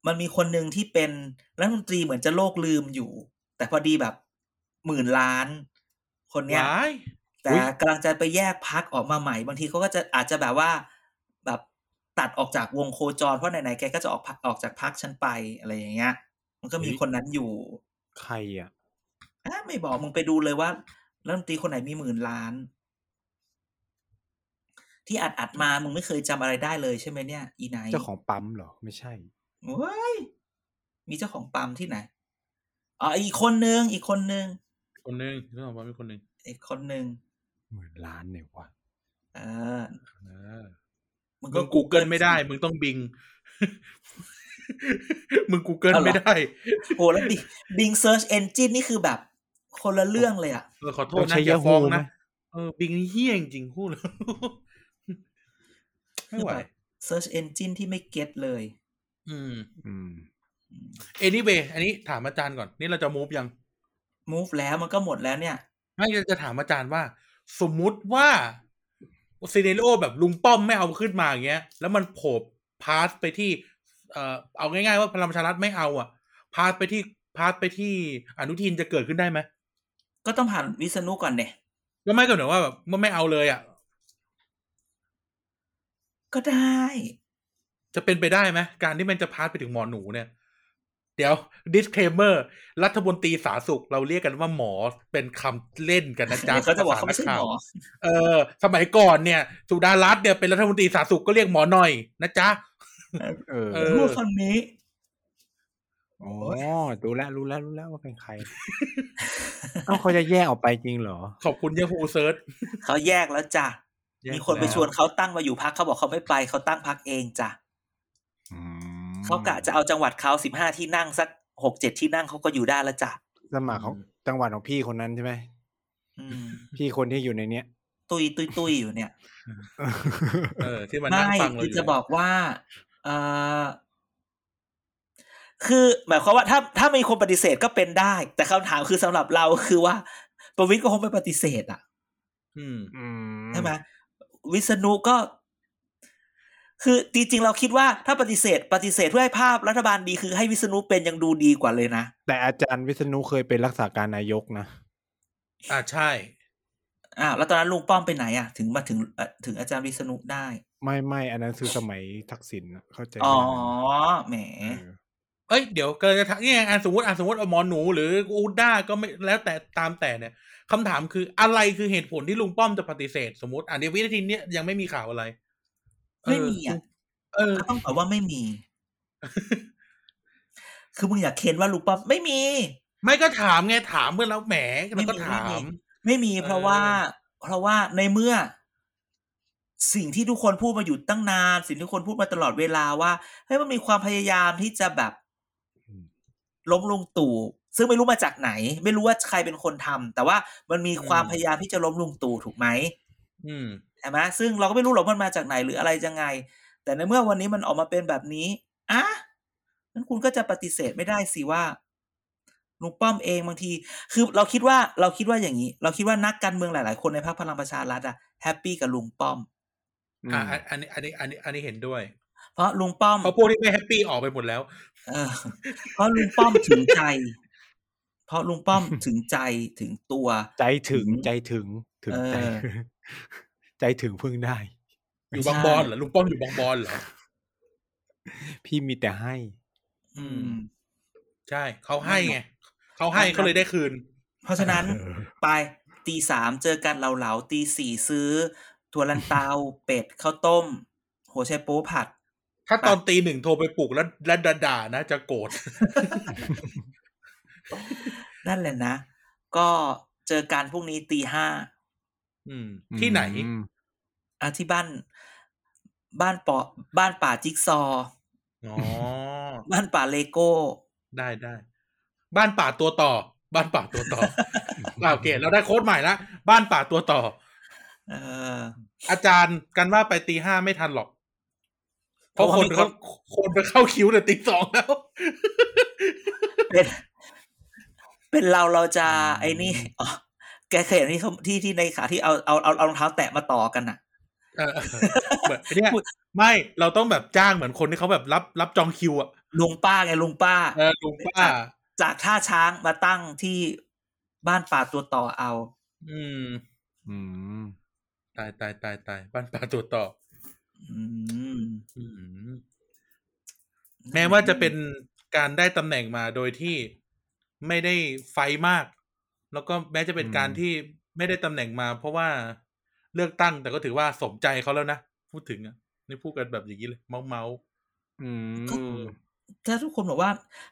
มันมีคนหนึ่งที่เป็นรัฐมนตรีเหมือนจะโลกลืมอยู่ แต่พอดีแบบหมื่นล้าน คนเนี้ยว้ายแต่กำลังจะไปแยกพักออกมาใหม่ บางทีเขาก็จะอาจจะแบบว่าแบบ ตัดออกจากวงโคจรเพราะไหนๆแกก็จะออกพักออกจากพักฉันไปอะไรอย่างเงี้ย มันก็มีคนนั้นอยู่ ใครอะอะไม่บอกมึงไปดูเลยว่ารัฐมนตรีคนไหนมีหมื่นล้าน ที่อัดอัดมามึงไม่เคยจำอะไรได้เลยใช่ไหมเนี่ย อีไนท์เจ้าของปั๊มเหรอ ไม่ใช่เว้ยมีเจ้าของปั๊มที่ไหนอ๋ออีกคนนึงอีกคนนึงคนหนึ่งเรื่องของว่ามีคนหนึ่งอีกคนนึงหมื่นล้านเนี่ยวะเออเออ มึงมึง Google ไม่ได้ มึงต้อง Bing มึง Google ไม่ได้ โอ้แล้ว Bing search engine นี่คือแบบ คนละเรื่องเลยอะเออขอโทต้องใช้อย่า Yahoo ฟ้องไหมนะเออ Bing นี่เหี้ยจริงๆพูดแล้วไม่ไหว search engine ที่ไม่ get เลย อืม อืม anyway อันนี้ถามอาจารย์ก่อน นี่เราจะ move ยัง move แล้วมันก็หมดแล้วเนี่ยไม่จะจะถามอาจารย์ว่า สมมุติว่า ซีเนโอแบบลุงป้อมไม่เอาขึ้นมาอย่างเงี้ย แล้วมันโผล่พาสไปที่ เอ่อเอาง่ายๆว่าพลังประชารัฐไม่เอาอะ พาสไปที่พาสไปที่อนุทินจะเกิดขึ้นได้ไหมก็ต้องผ่านวิษณุก่อนเนี่ยก็ไม่ก็เหมือนว่าแบบมันไม่เอาเลยอะ ก็ได้ จะเป็นไปได้ไหมการที่มันจะพาสไปถึงหมอหนูเนี่ย เดี๋ยว disclaimer รัฐมนตรีสาธารณสุขเราเรียกกันว่าหมอเป็นคำเล่นกันนะจ๊ะเดี๋ยวเขาจะบอกเขาไม่ใช่หมอเออ สมัยก่อนเนี่ย สุดารัตน์เนี่ยเป็นรัฐมนตรีสาธารณสุขก็เรียกหมอหน่อยนะจ๊ะเออเออพูดคนนี้อ๋อดูแล้วรู้แล้วรู้แล้วว่าเป็นใครเอ้าเขาจะแยกออกไปจริงเหรอ ขอบคุณย a ฮูเซิร์ชเขาแยกแล้วจ้ะมีคนไปชวนเขาตั้งมาอยู่พักเขาบอกเขาไม่ไปเขาตั้งพักเองจ้ะอืม เขากะจะเอาจังหวัดเขาสิบห้าที่นั่งสักหกเจ็ดที่นั่งเขาก็อยู่ได้แล้วจ้ะสมัครของจังหวัดของพี่คนนั้นใช่ไหมอืมพี่คนที่อยู่ในเนี้ย ตุยตุยตุยอยู่เนี่ยเออที่มันนั่งไม่ฟังเราคืออยู่จะบอกว่าเออคือ หมายความว่าถ้าถ้ามีคนปฏิเสธก็เป็นได้ แต่คำถามคือสำหรับเราคือว่า ประวิตรก็คงไม่ปฏิเสธ อะ อืมอืมใช่ไหมวิษณุก็ คือจริงๆ เราคิดว่าถ้าปฏิเสธ ปฏิเสธเพื่อให้ภาพรัฐบาลดีคือให้วิษณุเป็นยังดูดีกว่าเลยนะ แต่อาจารย์วิษณุเคยเป็นรักษาการนายกนะ อ่าใช่อ้าวแล้วตอนนั้นลุงป้อมไปไหนอะ ถึงมาถึงเอ่อถึงอาจารย์วิษณุได้ ไม่ไม่อันนั้นคือสมัยทักษิณนะเข้าใจอ๋อไหมแหมเออเอ้ยเดี๋ยวเกิดจะทักนี่ไงอะสมมติอะสมมติเอาหมอหนู หรืออูด้าก็ไม่แล้วแต่ตามแต่เนี่ยคำถามคืออะไรคือเหตุผลที่ลุงป้อมจะปฏิเสธ สมมติอะในวินาทีเนี้ยยังไม่มีข่าวอะไร ไม่มีอะเออก็ต้องตอบว่าไม่มี คือมึงอยากเค้นว่าลุงป้อมไม่มี ไม่ก็ถามไงถามเมื่อแล้วแหมแล้วก็ถาม ไม่มีเพราะว่า เพราะว่าในเมื่อ สิ่งที่ทุกคนพูดมาอยู่ตั้งนาน สิ่งที่ทุกคนพูดมาตลอดเวลาว่าเฮ้ยมันมีความพยายามที่จะแบบอืมล้มลุงตู่ซึ่งไม่รู้มาจากไหน ไม่รู้ว่าใครเป็นคนทำแต่ว่ามันมีความอืมพยายามที่จะล้มลุงตู่ถูกไหมอืม ใช่ไหมซึ่งเราก็ไม่รู้หรอกมันมาจากไหนหรืออะไรยังไง แต่ในเมื่อวันนี้มันออกมาเป็นแบบนี้อะนั้นคุณก็จะปฏิเสธไม่ได้สิว่าลุงป้อมเองบางที คือเราคิดว่าเราคิดว่าอย่างนี้ เราคิดว่านักการเมืองหลาย ๆ คนในพรรคพลังประชารัฐอะแฮปปี้กับลุงป้อมอะอันอันนี้อันนี้อันนี้อันนี้เห็นด้วย เพราะลุงป้อมเพราะพวกที่ไม่แฮปปี้ออกไปหมดแล้วเออเพราะลุงป้อมถึงใจ เพราะลุงป้อมถึงใจถึงตัว ใจถึงถึงใจถึงถึงใจเออ ใจถึงพึ่งได้ อยู่บางบอนเหรอลุงป้อมอยู่บางบอนเหรอพี่มีแต่ให้ อืม ใช่เขาให้ไงเขาให้เขาเลยได้คืน เพราะฉะนั้นเออไปตีสามเจอกันเหลาๆตีสี่ซื้อถั่วลันเตาเป็ดข้าวต้ม หัวไชโป๊ผัด ถ้าตอนตีหนึ่งโทรไปปลุกแล้วแล้วด่าๆนะจะโกรธนั่นแหละนะ ก็เจอกันพรุ่งนี้ตีห้าอืมที่ไหน อืมอะที่บ้าน บ้านปอบ้านป่าจิ๊กซอว์อ๋อบ้านป่าเลโก้ ได้ได้บ้านป่าตัวต่อ บ้านป่าตัวต่ออ่าโอเคเราได้โค้ดใหม่ละบ้านป่าตัวต่อ เออ อาจารย์กันว่าไปตีห้าไม่ทันหรอกเพราะเพราะคว่านมีเขาคนไปเข้าคิวแต่ตีสองแล้ว เป็นเป็นเราเราจะไอ้นี่อ๋อแกเคยเห็นที่เขาที่ที่ในขาที่เอาเอาเอาเอารองเท้าแตะมาต่อกันอะ เออเหมือนเนี่ยไม่เราต้องแบบจ้างเหมือนคนที่เขาแบบรับรับจองคิวอะลุงป้าไงลุงป้าเออลุงป้า จากท่าช้างมาตั้งที่บ้านป่าตัวต่อเอา อืม อืมตายตายตายตายบ้านป่าตัวต่อ อืมอืมแม้ว่าจะเป็นการได้ตำแหน่งมาโดยที่ไม่ได้ไฟมาก แล้วก็แม้จะเป็นการอืมที่ไม่ได้ตำแหน่งมา เพราะว่า เลือกตั้ง แต่ก็ถือว่าสมใจเขาแล้วนะ พูดถึงอะนี่พูดกันแบบอย่างนี้เลย เมาเมาอืมถ้าทุกคนบอกว่า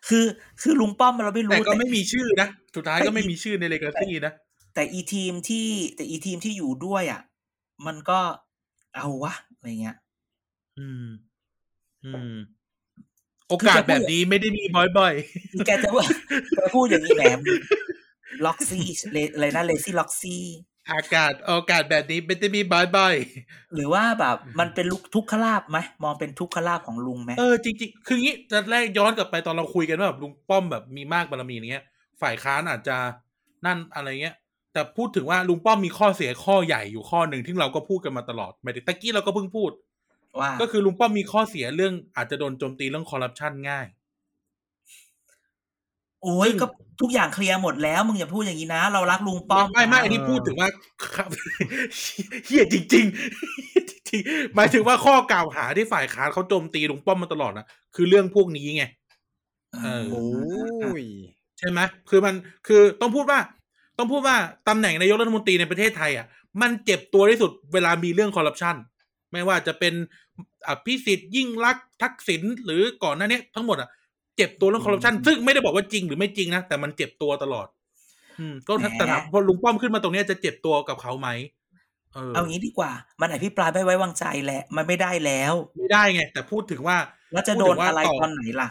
คือคือลุงป้อมเราไม่ๆรู้แต่ก็ไม่มีชื่อนะสุดท้ายก็ไม่มีชื่อในเลกาซี่นะแต่อีทีมที่ แต่อีทีมที่อยู่ด้วยอะ มันก็เอาวะอะไรเงี้ย อืม อืมโอกาสแบบนี้ไม่ได้มีบ่อยคือแกจะว่าแกพูดอย่างนี้แหมล็อกซี่อะไรนะเลซี่ล็อกซี่ๆ อากาศโอกาสแบบนี้ไม่ได้มีบ่อยหรือว่าแบบมันเป็นลุกทุกขลาบไหมมองเป็นทุกขลาบของลุงไหมๆเออจริงๆคืองี้ตอนแรกย้อนกลับไปตอนเราคุยกันว่าแบบลุงป้อมแบบมีมากบารมีอย่างเงี้ย ฝ่ายค้านอาจจะนั่นอะไรเงี้ย แต่พูดถึงว่าลุงป้อมมีข้อเสียข้อใหญ่อยู่ข้อหนึ่งที่เราก็พูดกันมาตลอดหมายถึงตะกี้เราก็เพิ่งพูดว่าก็คือลุงป้อมมีข้อเสียเรื่องอาจจะโดนโจมตีเรื่องคอร์รัปชันง่าย โอ้ยก็ทุกอย่างเคลียร์หมดแล้ว มึงอย่าพูดอย่างนี้นะ เรารักลุงป้อมไม่ไม่อันนี้พูดถึงว่าครับเฮียจริงๆจริงๆหมายถึงว่าข้อกล่าวหาที่ฝ่ายค้านเขาโจมตีลุงป้อมมาตลอดนะคือเรื่องพวกนี้ไงเออโอ้ยใช่ไหมคือมันคือต้องพูดว่า ต้องพูดว่าตำแหน่งนายกรัฐมนตรีในประเทศไทยอะ มันเจ็บตัวที่สุดเวลามีเรื่องคอร์รัปชันไม่ว่าจะเป็นอภิสิทธิ์ยิ่งรักษณ์ทักษิณหรือก่อนหน้านี้ทั้งหมดอะ เจ็บตัวเรื่องคอร์รัปชันอืมซึ่งไม่ได้บอกว่าจริงหรือไม่จริงนะ แต่มันเจ็บตัวตลอด อืม ก็ถ้าแหมแต่ถามพอลุงป้อมขึ้นมาตรงเนี้ยจะเจ็บตัวกับเขาไหมเออเอางี้ดีกว่า มันอภิปรายไม่ไว้วางใจแหละ มันไม่ได้แล้ว ไม่ได้ไง แต่พูดถึงว่าแล้วจะโดนอะไรตอนไหนล่ะ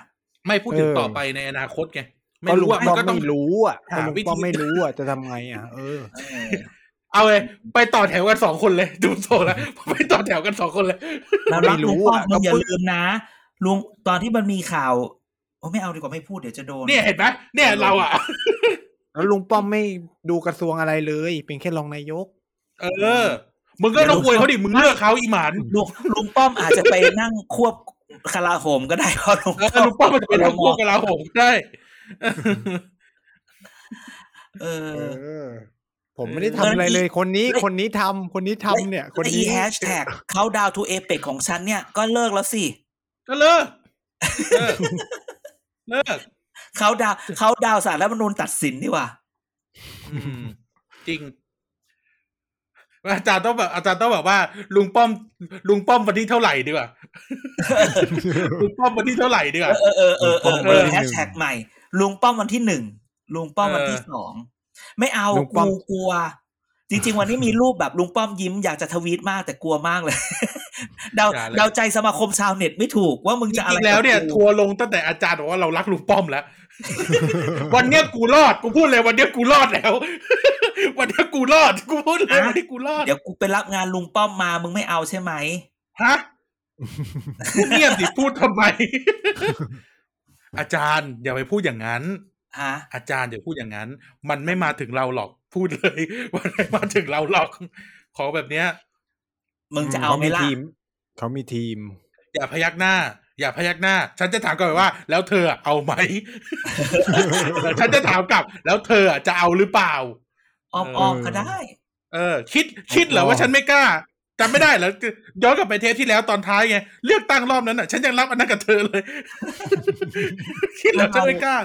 ไม่พูดถึงเออต่อไปในอนาคตไงไม่ก็ลุรู้งว่าป้มัอนมก็ต้องไม่รู้อะหาก็ลุงวิธีป้อมไม่รู้อะจะทำไงอะเออเออ เอาเลยไปต่อแถวกันสองคนเลย ดูโซแล้วไปต่อแถวกันสองคนเลยเรารักไม่รู้ลุงป้อมอะมึงอย่าก็เพิ่งลืมนะลุงตอนที่มันมีข่าว โอ้ไม่เอาดีกว่าไม่พูดเดี๋ยวจะโดน เนี่ยเห็นไหมเนี่ยเราอะ แล้วลุงป้อมไม่ดูกระทรวงอะไรเลย เป็นแค่รองนายก เออ มึงก็ต้องอวยเขาดิ มึงเลือกเขาอีหมานลุงลุงป้อมอาจจะไปนั่งควบคาราโหมก็ได้เพราะลุงเออลุงป้อมมันจะเป็นทั้งพวกกับเราผมได้เอเอออผมไม่ได้ทำอะไรเลยคนนี้เฮ้ยคนนี้ทำคนนี้ทำเนี่ย คนและอีนี้แฮชแท็กเขาดาวทูเอเปกของฉันเนี่ยก็เลิกแล้วสิ ก็เลิก เลิกเลิกเขาดาวเขาดาวสารรัฐธรรมนูญตัดสินดีกว่าอืมจริงอาจารย์ต้องแบบอาจารย์ต้องแบบว่า ลุงป้อม ลุงป้อมวันที่เท่าไหร่ดีกว่าลุงป้อมวันที่เท่าไหร่ดีกว่าเออเออเออเออลุงป้อมเออวันที่แฮหนึ่ชงแท็กใหม่ ลุงป้อมวันที่หนึ่งลุงป้อมวันที่เออสองไม่เอาลุงป้อกูมกลัว จริง ๆ วันนี้มีรูปแบบลุงป้อมยิ้มอยากจะทวีตมากแต่กลัวมากเลยเดาอย่าเลยเดาใจสมาคมชาวเน็ตไม่ถูกว่ามึงจจะอะไรริงๆแล้วเนี่ยกับกูทัวร์ลงตั้งแต่อาจารย์บอกว่าเรารักลุงป้อมแล้ว วันเนี้ยกูรอดกูพูดเลยวันเนี้ยกูรอดแล้ว วันเนี้ยกูรอดกูพูดเลยวันนี้กูรอดเดี๋ยวกูไปรับงานลุงป้อมมามึงไม่เอาใช่ไหมฮะพูดเงียบดิพูดทำไม อาจารย์อย่าไปพูดอย่างนั้นฮะอาจารย์อย่าพูดอย่างนั้น มันไม่มาถึงเราหรอก พูดเลยมันไม่มาถึงเราหรอกขอแบบเนี้ยมึงจะเอาไหมล่ะทีมเขามีทีม อย่าพยักหน้า อย่าพยักหน้า ฉันจะถามกลับไปว่า แล้วเธออะเอาไหมฉันจะถามกลับ แล้วเธออะจะเอาหรือเปล่าอ้อมเออ้ออมก็ได้ เออ คิดคิดเหรอว่าฉันไม่กล้าจำไม่ได้เหรอย้อนกลับไปเทปที่แล้วตอนท้ายไงเลือกตั้งรอบนั้นอะ ฉันยังรับอันนั้นกับเธอเลย คิดเหรอฉันไม่กล้า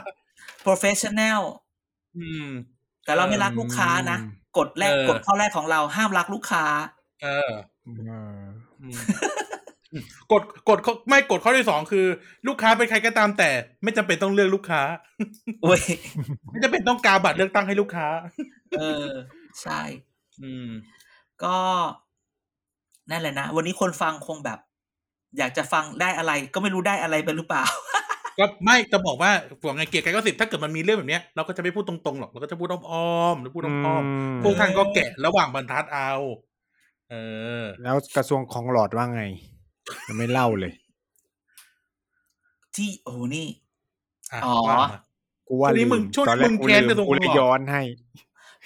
professional อืม แต่เราไม่รักลูกค้านะอืมกฎแรกเออกฎข้อแรกของเราห้ามรักลูกค้า เออเอออืมกฎกฎข้อไม่กฎข้อที่สองคือ ลูกค้าเป็นใครก็ตามแต่ ไม่จำเป็นต้องเลือกลูกค้าเว้ยไม่จำเป็นต้องกาบัตรเลือกตั้งให้ลูกค้า เออ ใช่ อืม ก็นั่นแหละนะ วันนี้คนฟังคงแบบ อยากจะฟังได้อะไร ก็ไม่รู้ได้อะไรไปหรือเปล่า ก็ไม่จะบอกว่าพวกไงเกียร์กายก็สิบถ้าเกิดมันมีเรื่องแบบเนี้ยเราก็จะไม่พูดตรงๆหรอกเราก็จะพูดอ้อมๆหรือพูดอ้อมๆพวกท่านก็แกะระหว่างบรรทัดเอา เออ แล้วกระทรวงของหลอดว่าไงยังไม่เล่าเลย ที่โอ้โหนี่อะอ๋อว่ามากูว่าช่วงนี้มึงลืช่วงนี้ตอแรกมึงกูแค้นลืกระทรวงกูเลยของหลอดย้อนให้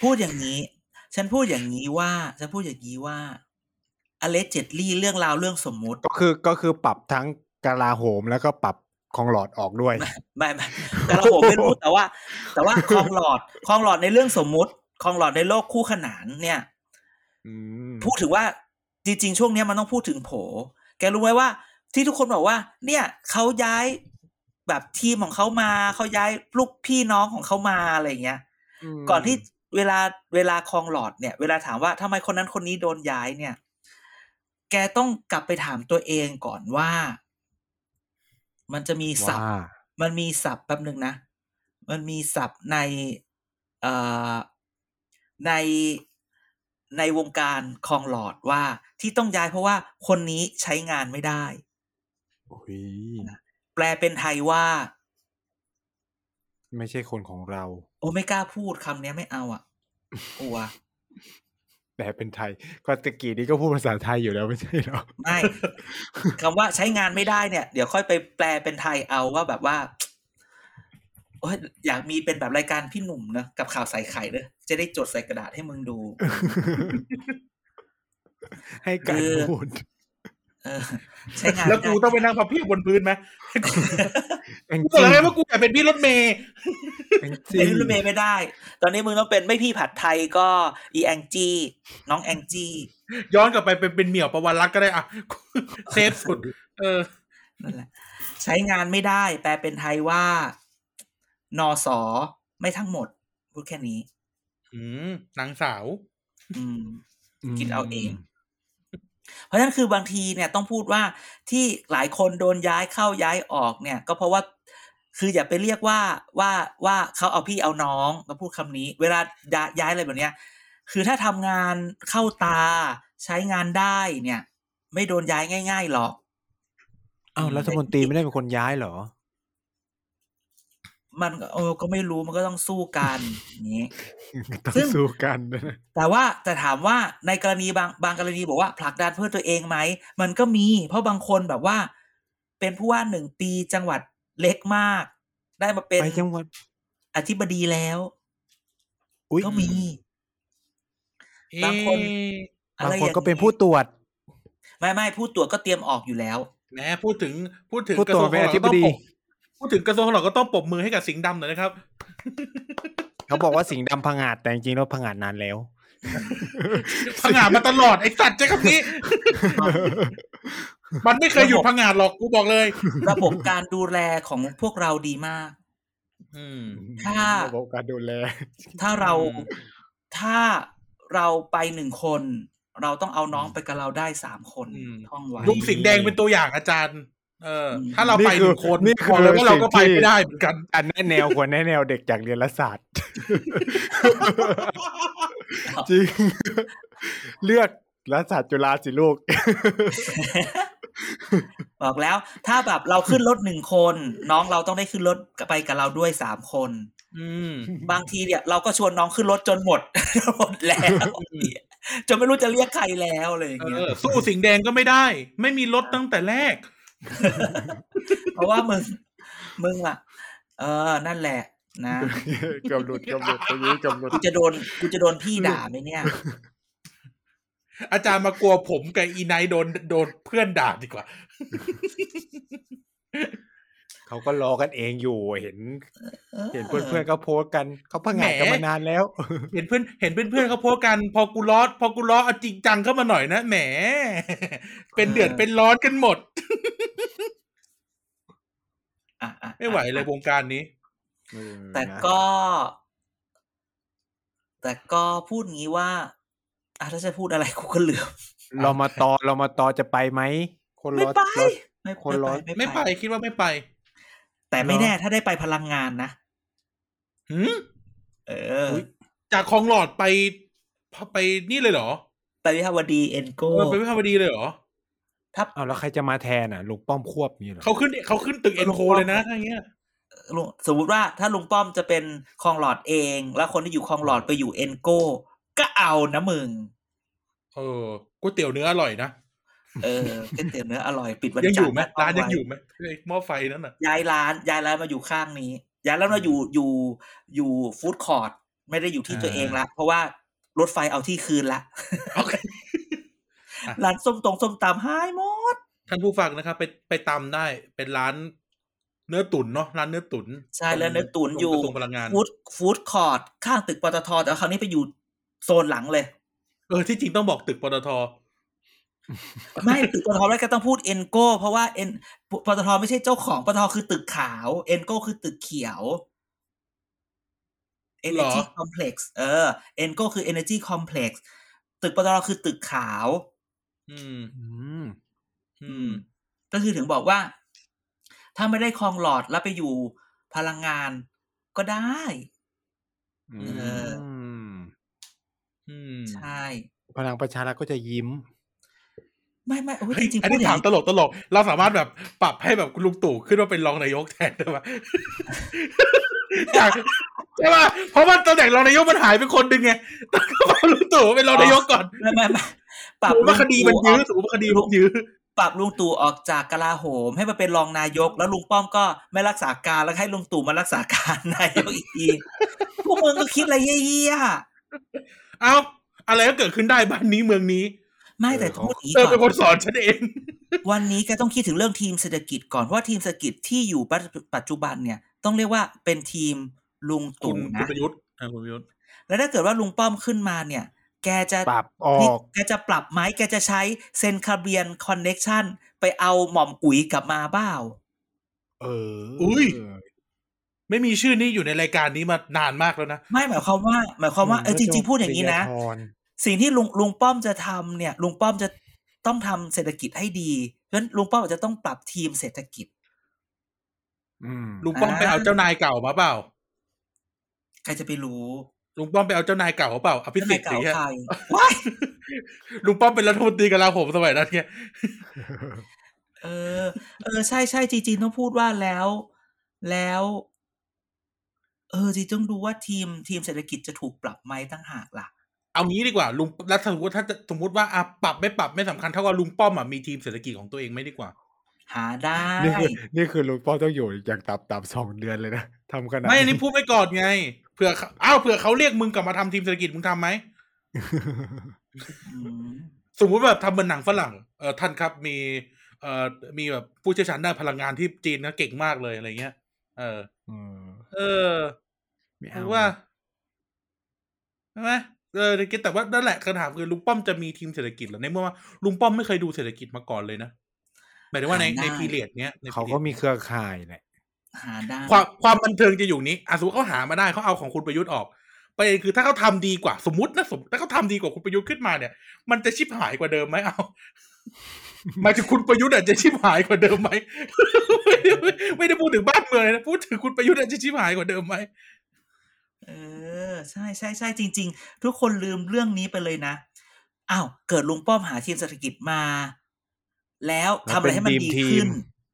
พูดอย่างนี้ ฉันพูดอย่างนี้ว่าฉันพูดอย่างนี้ว่าอเลเจดลี่เรื่องราวเรื่องสมมุติ ก็คือก็คือปรับทั้งกลาโหมแล้วก็ปรับ ของหลอดออกด้วย ไม่ไม่แต่เราผมไม่รู้แต่ว่า แต่ว่าคลองหลอดคลองหลอดในเรื่องสมมุติคลองหลอดในโลกคู่ขนานเนี่ยอืมพูดถึงว่าจริงๆช่วงเนี้ยมันต้องพูดถึงโผ แกรู้ไหมว่า ที่ทุกคนบอกว่า เนี่ยเขาย้ายแบบทีมของเขามาเขาย้ายลูกพี่น้องของเขามาอะไรอย่างเงี้ยมก่อนที่เวลาเวลาคลองหลอดเนี่ย เวลาถามว่าทำไมคนนั้นคนนี้โดนย้ายเนี่ย แกต้องกลับไปถามตัวเองก่อนว่า มันจะมีศัพท์ว่ามันมีศัพท์แป๊บหนึ่งนะ มันมีศัพท์ในเอ่อในในวงการคลองหลอดว่าที่ต้องย้ายเพราะว่าคนนี้ใช้งานไม่ได้โอ้ยแปลเป็นไทยว่า ไม่ใช่คนของเรา โอ้ไม่กล้าพูดคำเนี้ยไม่เอาอะกลัว แต่เป็นไทยก็ตะกี้นี้ก็พูดภาษาไทยอยู่แล้วไม่ใช่เหรอไม่คำว่าใช้งานไม่ได้เนี่ย เดี๋ยวค่อยไปแปลเป็นไทยเอาว่าแบบว่าโอ้ยอยากมีเป็นแบบรายการพี่หนุ่มนะกับข่าวใส่ไข่เด้อจะได้จดใส่กระดาษให้มึงดู ให้การคือพูดเออ ใช้งานแล้วไม่กูได้ต้องไปนั่งพับเพียบบนพื้นไหมแองกูบอกจี้แล้วไงว่ากูอยากเป็นพี่รถเมย์แองจี้เป็นรถเมย์ไม่ได้ ตอนนี้มึงต้องเป็นไม่พี่ผัดไทยก็อีแองจี้น้องแองจี้ย้อนกลับไปเป็นเป็นเหมี่ยวประวันรักก็ได้อะเซฟสุด เออนั่นแหละ ใช้งานไม่ได้ แปลเป็นไทยว่านอสอไม่ทั้งหมด พูดแค่นี้ อืมนางสาว อืมคิดเอาเอง เพราะฉะนั้นคือบางทีเนี่ยต้องพูดว่าที่หลายคนโดนย้ายเข้าย้ายออกเนี่ยก็เพราะว่าคืออย่าไปเรียกว่าว่าว่าเขาเอาพี่เอาน้องก็พูดคำนี้ เวลาย้ายย้ายอะไรแบบเนี้ยคือถ้าทำงานเข้าตาใช้งานได้เนี่ย ไม่โดนย้ายง่าย ๆหรอกอ้าวรัฐมนตรีไม่ได้เป็นคนย้ายเหรอ มันก็เออก็ไม่รู้มันก็ต้องสู้กันอย่างนี้ต้องซึ่งสู้กันนะแต่ว่าแต่ถามว่าในกรณีบางบางกรณีบอกว่าผลักดันเพื่อตัวเองไหมมันก็มี เพราะบางคนแบบว่า เป็นผู้ว่าหนึ่งปีจังหวัดเล็กมาก ได้มาเป็นไปจังหวัดอธิบดีแล้วอุ้ยก็มีบางคนเอ๊ะบางคนก็เป็นผู้ตรวจ ไม่ไม่ผู้ตรวจก็เตรียมออกอยู่แล้วแหมพูดถึงพูดถึงผู้กระตรทรววจงเป็นขอองธิเราบก็ต้องดีปรบ พูดถึงกระทรวงของเราก็ต้องปรบมือให้กับสิงห์ดำหน่อยนะครับ เขาบอกว่าสิงห์ดำพังอาจแต่จริงๆแล้วพังอาจนานแล้วพังงาดมาตลอดไอ้สัตว์ใช้คำนี้ มันไม่เคยหยุดพังงาดหรอกกูบอกเลยระบบการดูแลของพวกเราดีมากอืมถ้าระบบการดูแล ถ้าเราอืมถ้าเราไปหนึ่งคน เราต้องเอาน้องไปกับเราได้สามคนอืมท่องไว้ลุงสิงห์แดงเป็นตัวอย่างอาจารย์ เอออืมถ้าเราไปหนึ่งคนนี่คือบอกเลยว่าเราก็ไปสิ่งที่ไม่ได้เหมือนกัน อันแน่แนวควรแน่แนวเด็กจากเรียนรัฐศาสตร์จริง เลือกรัฐศาสตร์จุฬาสิลูก บอกแล้ว ถ้าแบบเราขึ้นรถหนึ่งคน น้องเราต้องได้ขึ้นรถไปกับเราด้วยสามคนอืมบางทีเนี่ยเราก็ชวนน้องขึ้นรถจนหมดหมดแล้วจนไม่รู้จะเรียกใครแล้วอะไรอย่างเอเงี้ยอสู้สิงห์แดงก็ไม่ได้ ไม่มีรถตั้งแต่แรก เพราะว่ามึงมึงอะ เออ นั่นแหละนะกำหนดกำหนดตรงนี้กำหนดกูจะโดนกูจะโดนพี่ด่าไหมเนี่ย อาจารย์มากลัวผมกับอีไนโดนโดนเพื่อนด่าดีกว่า เขาก็รอกันเองอยู่เห็น เห็นเพื่อนๆก็โพสต์กันเขาพังงาดกันแหมมานานแล้ว เห็นเพื่อนเห็นเพื่อนๆเขาโพสต์กัน พอกูล้อพอกูล้อเอาจริงจังเข้ามาหน่อยนะแหม เป็นเดือดเป็นร้อนกันหมดอะอะไม่ไหวเลยวงการนี้ แต่ก็ แต่ก็พูดงี้ว่าอะถ้าจะพูดอะไรกูก็เหลือมเรามาตอเรามาตอจะไปไหมคนไม่รอไปรอไม่คนร้อนไม่ไปคิดว่าไม่ไป แต่ไม่เหรอแน่ถ้าได้ไปพลังงานนะหืมเออ จากคลองหลอดไปไปนี่เลยเหรอ ไปวิภาวดีเอ็นโกเออไปวิภาวดีเลยเหรอถ้าเอาแล้วใครจะมาแทนอะลุงป้อมควบนี่เหรอเขาขึ้นเขาขึ้นตึก EnCo เลยนะอย่างเงี้ยลุงสมมติว่าถ้าลุงป้อมจะเป็นคลองหลอดเอง แล้วคนที่อยู่คลองหลอดไปอยู่ EnCo ก็เอานะมึง เออก๋วยเตี๋ยวเนื้ออร่อยนะ เออเป็นเตี๋ยวเนื้ออร่อยปิดวันจันทร์ยังอจันยู่ไหมนะร้านยังไว้อยู่ไหมไอ้หม้อไฟนั่นน่ะย้ายร้านย้ายร้านมาอยู่ข้างนี้ย้ายร้านมาอยู่อยู่อยู่ food court ไม่ได้อยู่ที่ตัวเองละเพราะว่ารถไฟเอาที่คืนละโอเคร้านส้มตรงส้มตำหายหมดท่านผู้ฟังนะครับ ไปไปตำได้เป็นร้านเนื้อตุ๋นเนาะร้านเนื้อตุ๋นใช่แล้วเนื้อตุ๋นอยู่กระทรวงพลังงานฟู้ดฟู้ดคอร์ทข้างตึกปตทแต่คราวนี้ไปอยู่โซนหลังเลย เออที่จริงต้องบอกตึกปตท ไม่ตึกปตทแล้วก็ต้องพูดเอ็นโกเพราะว่าเอ็นปตทไม่ใช่เจ้าของปตทคือตึกขาวเอ็นโกคือตึกเขียว Energy Complex เออเอ็นโกคือ Energy Complex ตึกปตทคือตึกขาวอืมอืม อืม ก็คือถึงบอกว่า ถ้าไม่ได้คลองหลอดแล้วไปอยู่พลังงานก็ได้อืเออมอืมใช่ พลังประชารัฐก็จะยิ้ม ไม่ไม่โอ้ยเฮ้จยริงๆอันพูดนี้อย่าถางมนี้ตลกตลกเราสามารถแบบปรับให้แบบคุณลุงตู่ขึ้นมาเป็นรองนายกแทนได้ไหมจากใช่ป่ะเพราะว่าตำแหน่งรองนายกมันหายไปคนหนึ่งไงต้องเอาลุงตู่เป็นรองนายกก่อนไม่ไม่ไม่ปรับสมมติว่าคดีมันยื้อลุงสมตู่มติว่าคดีมันยื้อปรับลุงตู่ออกจากกลาโหม ให้มาเป็นรองนายก แล้วลุงป้อมก็ไม่รักษาการแล้วให้ลุงตู่มารักษาการนายกอีกทีพวกมึงก็คิดอะไรเยี่ยเอ้าอะไรก็เกิดขึ้นได้บ้านนี้เมืองนี้ๆ ไม่แต่เออพูดอย่างนี้เธอก่เป็นคอนนสอนฉันเอง วันนี้แกต้องคิดถึงเรื่องทีมเศรษฐกิจก่อนเพราะว่าทีมเศรษฐกิจที่อยู่ปัจจุบันเนี่ย ต้องเรียกว่าเป็นทีมลุงคุตู่ณคุณนะประยุทธ์อ่าคุณประยุทธ์แล้วถ้าเกิดว่าลุงป้อมขึ้นมาเนี่ย แกจะปรับออกแกจะปรับไหมแกจะใช้เซนต์คาเบรียล connection ไปเอาหม่อมอุ๋ยกลับมาเปล่าเออ อุ้ยไม่มีชื่อนี้อยู่ในรายการนี้มานานมากแล้วนะ ไม่หมายความว่า หมายความว่าเออจริงๆพูดอย่างนี้นะปริญญาธร สิ่งที่ลุงลุงป้อมจะทำเนี่ย ลุงป้อมจะต้องทำเศรษฐกิจให้ดีเพราะฉะนั้นลุงป้อมอาจจะต้องปรับทีมเศรษฐกิจอืมลุงป้อมไปเอาเจ้านายเก่ามาเปล่า ใครจะไปรู้ ลุงป้อมไปเอาเจ้านายเก่าเขาเปล่าอภิเจ้าสินาทยธิ์เก่าอย่างเงี้ยใครว้ายลุงป้อมเป็นรัฐมนตรีกลาโหมสมัยนั้นไงเออ เออใช่ใช่จริงๆต้องพูดว่าแล้ว แล้ว เออจริงๆต้องดูว่าทีมทีมเศรษฐกิจจะถูกปรับไหมตั้งหากล่ะ เอางี้ดีกว่าลุงแล้วสมมติถ้าจะสมมติว่าอะปรับไม่ปรับไม่สำคัญเท่ากับลุงป้อมอะมีทีมเศรษฐกิจของตัวเองไหม่ดีกว่า หาได้ นี่คือนี่คือลุงป้อมต้องอยู่อย่างต่ำๆสองเดือนเลยนะทำขนาดไม่อันนี้พูดไปก่อนไงเผื่อเขาอ้าวเผื่อเขาเรียกมึงกลับมาทำทีมเศรษฐกิจมึงทำไหมอืมสมมุติแบบทำเหมือนหนังฝรั่งเออท่านครับมี เอ่อมีแบบผู้เชี่ยวชาญด้านพลังงานที่จีนนะเก่งมากเลยอะไรเงี้ย เออเออเออไม่คืเอาอว่าใช่ไหม เออแต่ว่านั่นแหละคำถามคือลุงป้อมจะมีทีมเศรษฐกิจเหรอในเมื่อว่าลุงป้อมไม่เคยดูเศรษฐกิจมาก่อนเลยนะหมายถึงว่าในในพีเรียดเนี้ยในเขา period ก็มีเครือข่ายแหละหาได้ความความบันเทิงจะอยู่นี้อะสมมติเขาหามาได้เขาเอาของคุณประยุทธ์ออกประเด็นคือถ้าเขาทำดีกว่าสมมตินะสมมติถ้าเขาทำดีกว่าคุณประยุทธ์ขึ้นมาเนี่ย มันจะชิบหายกว่าเดิมไหมเอาหมายถึงคุณประยุทธ์อาจจะชิบหายกว่าเดิมไหมไม่ได้ไม่ได้พูดถึงบ้านเมืองเลยนะพูดถึงคุณประยุทธ์อาจจะชิบหายกว่าเดิมไหม เออ ใช่ใช่ใช่จริง ๆ ทุกคนลืมเรื่องนี้ไปเลยนะอ้าวเกิดลุงป้อมหาทีมเศรษฐกิจมา แล้วทำอะไรให้มันดีขึ้น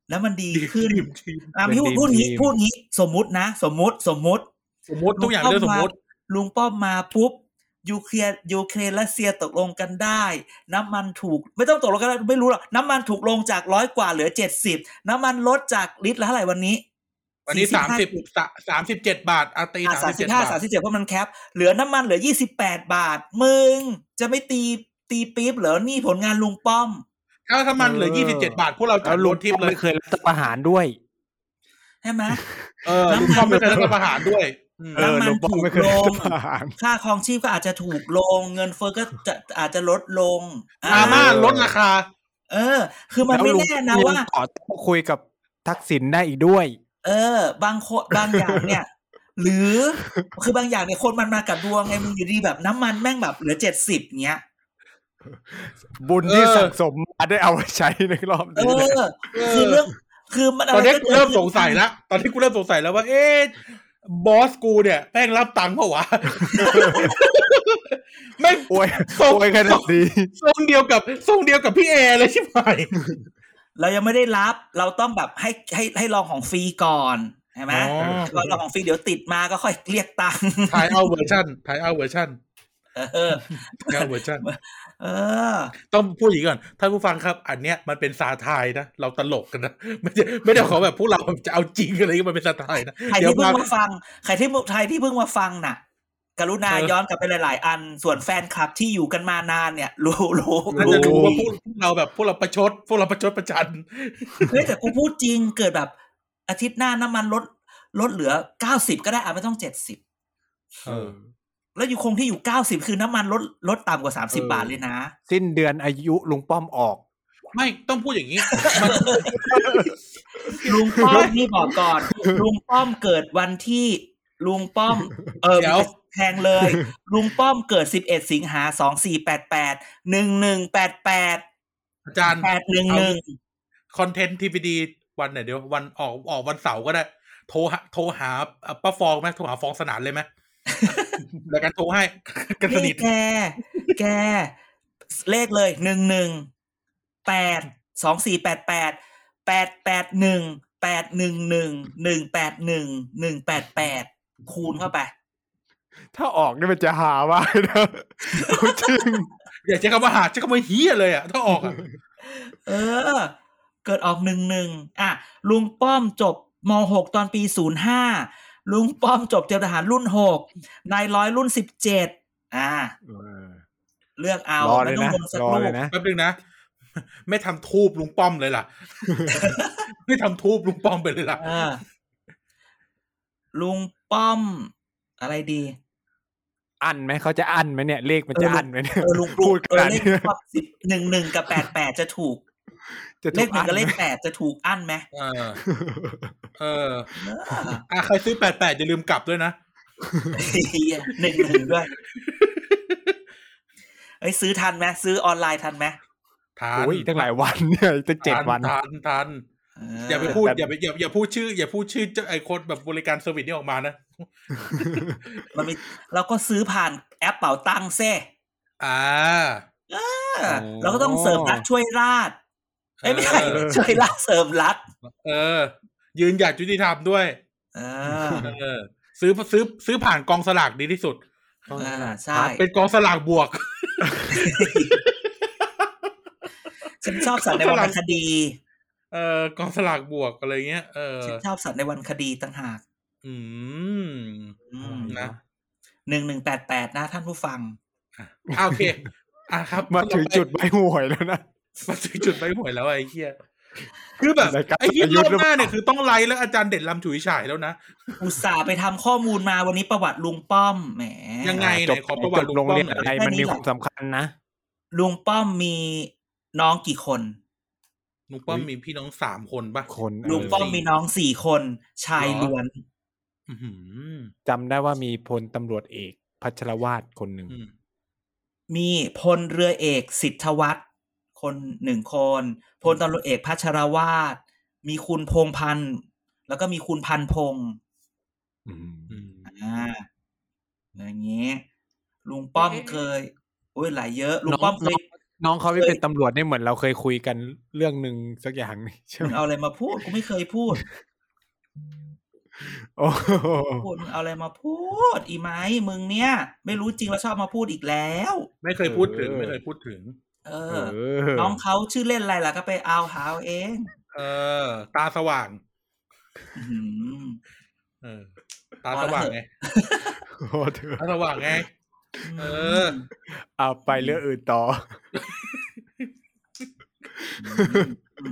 แล้วมันดีขึ้นทีมทีมอะพี่พูดพูดงี้พูดงี้ สมมุตินะ สมมุติสมมุติ สมมติทุกอย่างเรื่องสมมติ ลุงป้อมมาปุ๊บยูเครนยูเครนรัสเซียตกลงกันได้ น้ำมันถูก ไม่ต้องตกลงกันได้ไม่รู้หรอกน้ำมันถูกลงจากร้อยกว่าเหลือเจ็ดสิบน้ำมันลดจากลิตรละเท่าไหร่วันนี้ วันนี้สามสิบสามสิบเจ็ดบาทอาตีอะสาสามมสิสิบบเจ็ดห้าบาทสามสิบเจ็ดเพราะมัน cap เหลือน้ำมันเหลือยี่สิบแปดบาท มึง จะไม่ตีตีปี๊บเหรอนี่ผลงานลุงป้อม ถ้าถ้ามันเหลือยี่สิบเจ็ดบาท พวกเราจัแล้ดวรลุงถทิปป้อมเลยไม่เคยรัฐประหารด้วยใช่ไหมเออลุงป้อมไม่เคยรัฐประหารด้วยอืมเออน้ำมันลุงป้อมถูกไม่เคยลรังฐประหารค่าครองชีพก็อาจจะถูกลง เงินเฟ้อก็จะอาจจะลดลงอาม่าเออลดราคา เออ คือมันไม่แน่นะว่าขอคุยกับทักษิณได้อีกด้วย เออ บางคนบางอย่างเนี่ย หรือคือบางอย่างเนี่ยคนมันมากับดวงไงมึงอยู่ดีแบบน้ำมันแม่งแบบเหลือเจ็ดสิบเงี้ยบุญที่เออสะสมมาได้เอาไว้ใช้ในรอบเอนี้เลยอคือเรื่องคือมันตอนนี้ะไรกูเริ่มสงสัยแล้วตอนนี้กูเริ่มสงสัยแล้วว่า เอ๊ะบอสกูเนี่ยแม่งรับตังค์เปล่าวะแม่งโอ้ยทรงโอ้ยขนาดนี้ทรงเดียวกับทรงเดียวกับพี่แอร์เลยใช่ไหม เรายังไม่ได้รับ เราต้องแบบให้ให้ให้ลองของฟรีก่อนใช่ไหมก่อนลองของฟรีเดี๋ยวติดมาก็ค่อยเรียกตังค์ try out version try out version เออ try out version เออ ต้องพูดอย่างนี้ก่อนท่านผู้ฟังครับ อันเนี้ยมันเป็น satire นะ เราตลกกันนะ ไม่ใช่ไม่ได้ขอแบบพวกเราจะเอาจริงอะไรอย่างเงี้ยมันเป็น satire นะใครเดี๋ยวที่เพิ่มางมาฟัง ใครที่ใครที่เพิ่งมาฟังน่ะ กรุณาเออย้อนกลับไปหลาย ๆ อันส่วนแฟนคลับที่อยู่กันมานานเนี่ยรู้รู้น่ารู้จะรู้ว่าพวกพวกเราแบบพวกเราประชด พวกเราประชดประชันเฮ้ยแต่กูพูดจริงเกิดแบบ อาทิตย์หน้าน้ำมันลดลดเหลือเก้าสิบก็ได้อะไม่ต้องเจ็ดสิบเออแล้วอยู่คงที่อยู่เก้าสิบคือน้ำมันลดลดต่ำกว่าสามสิบาทเลยนะ สิ้นเดือนอายุลุงป้อมออก ไม่ต้องพูดอย่างนี้มันลุงป้อมนี่บอกก่อน ลุงป้อมเกิดวันที่ลุงป้อม เออเดี๋ยว แทงเลย ลุงป้อมเกิดสิบเอ็ดสิงหาสองสี่แปดแปดหนึ่งหนึ่งแปดแปดอาจารย์แปดหนึ่งหนึ่งคอนเทนต์ทีพีดีวันไหนเดี๋ยววันออกออกวันเสาร์ก็ได้ โทรหาโทรหาอะป้าฟองไหมโทรหาฟองสนานเลยไหมรายการโทรให้กันสนินี่ทแก แก เลขเลยหนึ่งหนึ่งแปดสองสี่แปดแปดแปดแปดหนึ่งแปดหนึ่งหนึ่งหนึ่งแปดหนึ่งหนึ่งแปดแปดคูณเข้าไป ถ้าออกนี่มันจะหามากนะเอาจริงอย่าใช้คำว่าหาใช้คำว่าเฮียเลยอะถ้าออกอะเออ เกิดออกหนึ่งหนึ่งอะลุงป้อมจบมหกตอนปีศูนย์ห้าลุงป้อมจบเตรียมทหารรุ่นหกนายร้อยรุ่นสิบเจ็ดอ่าเลือกเอารอไม่เลยต้องนะลงสักรอลูเลกยนะแป๊บนึงนะไม่ทำทูบลุงป้อมเลยล่ะ ไม่ทำทูบลุงป้อมไปเลยล่ะอ่าลุงป้อม อะไรดี อันไหมเขาจะอันไหมเนี่ย เลขมันจะอันไหมเนี่ยเออลุงพูดขเออนาดเลขนี้สิบหนึ่งหนึ่งกับแปดแปดจะถูกจะเลถูขหนึ่งกับเลขอันไหมแปดจะถูกอั้นไหมเออเออ เอออะใครซื้อแปดแปดอย่าลืมกลับด้วยนะหนึ่งหนึ่งด้วยเอ้ยซื้อทันไหมซื้อออนไลน์ทันไหมทานโอ้ยตั้งหลายวันเนี่ยตั้งเจ็ดวันทานทาน อย่าไปพูดอย่าไปอย่าอย่าพูดชื่อ อย่าพูดชื่อเจ้าไอคนแบบบริการ service นี่ออกมานะมันมีเราก็ซื้อผ่านแอปเป๋าตังค์เซ่อ่าเออเราก็ต้องเสริมรัฐช่วยราชเอ้ยไม่ใช่เออช่วยรัฐเสริมรัฐเออ ยืนหยัดยุติธรรมด้วยเออเออ ซื้อซื้อซื้อผ่านกองสลากดีที่สุดอ่าใช่เป็นกองสลากบวกฉันชอบสัตว์ในวรรณคดี เออกองสลากบวกอะไรเงี้ยเออฉันชอบสัตว์ในวรรณคดีต่างหากอืมอืมนะหนึ่งหนึ่งแปดแปดนะท่านผู้ฟังอะโอเค อะครับ มาถึงจุดใบหวยแล้วนะมาถึงจุดไปหวยแล้วไอ้เหี้ยคือแบบรายการไอ้เหี้ยประยุรทอธ์บหรือหเปล่าน้าเนี่ยคือต้องไลฟ์แล้วอาจารย์เด็ดลำฉุยฉายแล้วนะ อุตส่าห์ไปทำข้อมูลมาวันนี้ประวัติลุงป้อมแหม ยังไงจบไหนขอประวัติจบโรงเรียนลุงป้อมหน่อยอะไรมันมีความสำคัญนะลุงป้อมมีน้องกี่คน ลุงป้อมมีพี่น้องสามคนปะคนลุงป้อมมีน้องสี่คนชายเหรอล้วนอื้อหือจำได้ว่ามีพลตำรวจเอกพัชรวาดคนหนึ่งอืมมีพลเรือเอกสิทธวัฒน์คนหนึ่งคน พลตำรวจเอกพัชรวาดมีคุณพงพันธ์แล้วก็มีคุณพันพงษ์อืมอืมอ่าอย่างเงี้ยลุงป้อมเคยโอ้ยหลายเยอะลุงป้อมเคย น้องเขาไม่เป็นตำรวจเนี่ยเหมือนเราเคยคุยกันเรื่องหนึ่งสักอย่างนี่ใช่ไหมึมงเอาอะไรมาพูดกูไม่เคยพูดโอ้โหพูดมึงเอาอะไรมาพูด อีไหมมึงเนี่ย ไม่รู้จริงแล้วชอบมาพูดอีกแล้ว ไม่เคยพูดถึง ไม่เคยพูดถึง เอเอออน้องเขาชื่อเล่นอะไรล่ะก็ไปเอาหาเอาเองเออ ตาสว่างอื้อหือเออตาสว่างไงโอ้เธอตาสว่างไง เออเอาไปเรื่องอื่นต่อ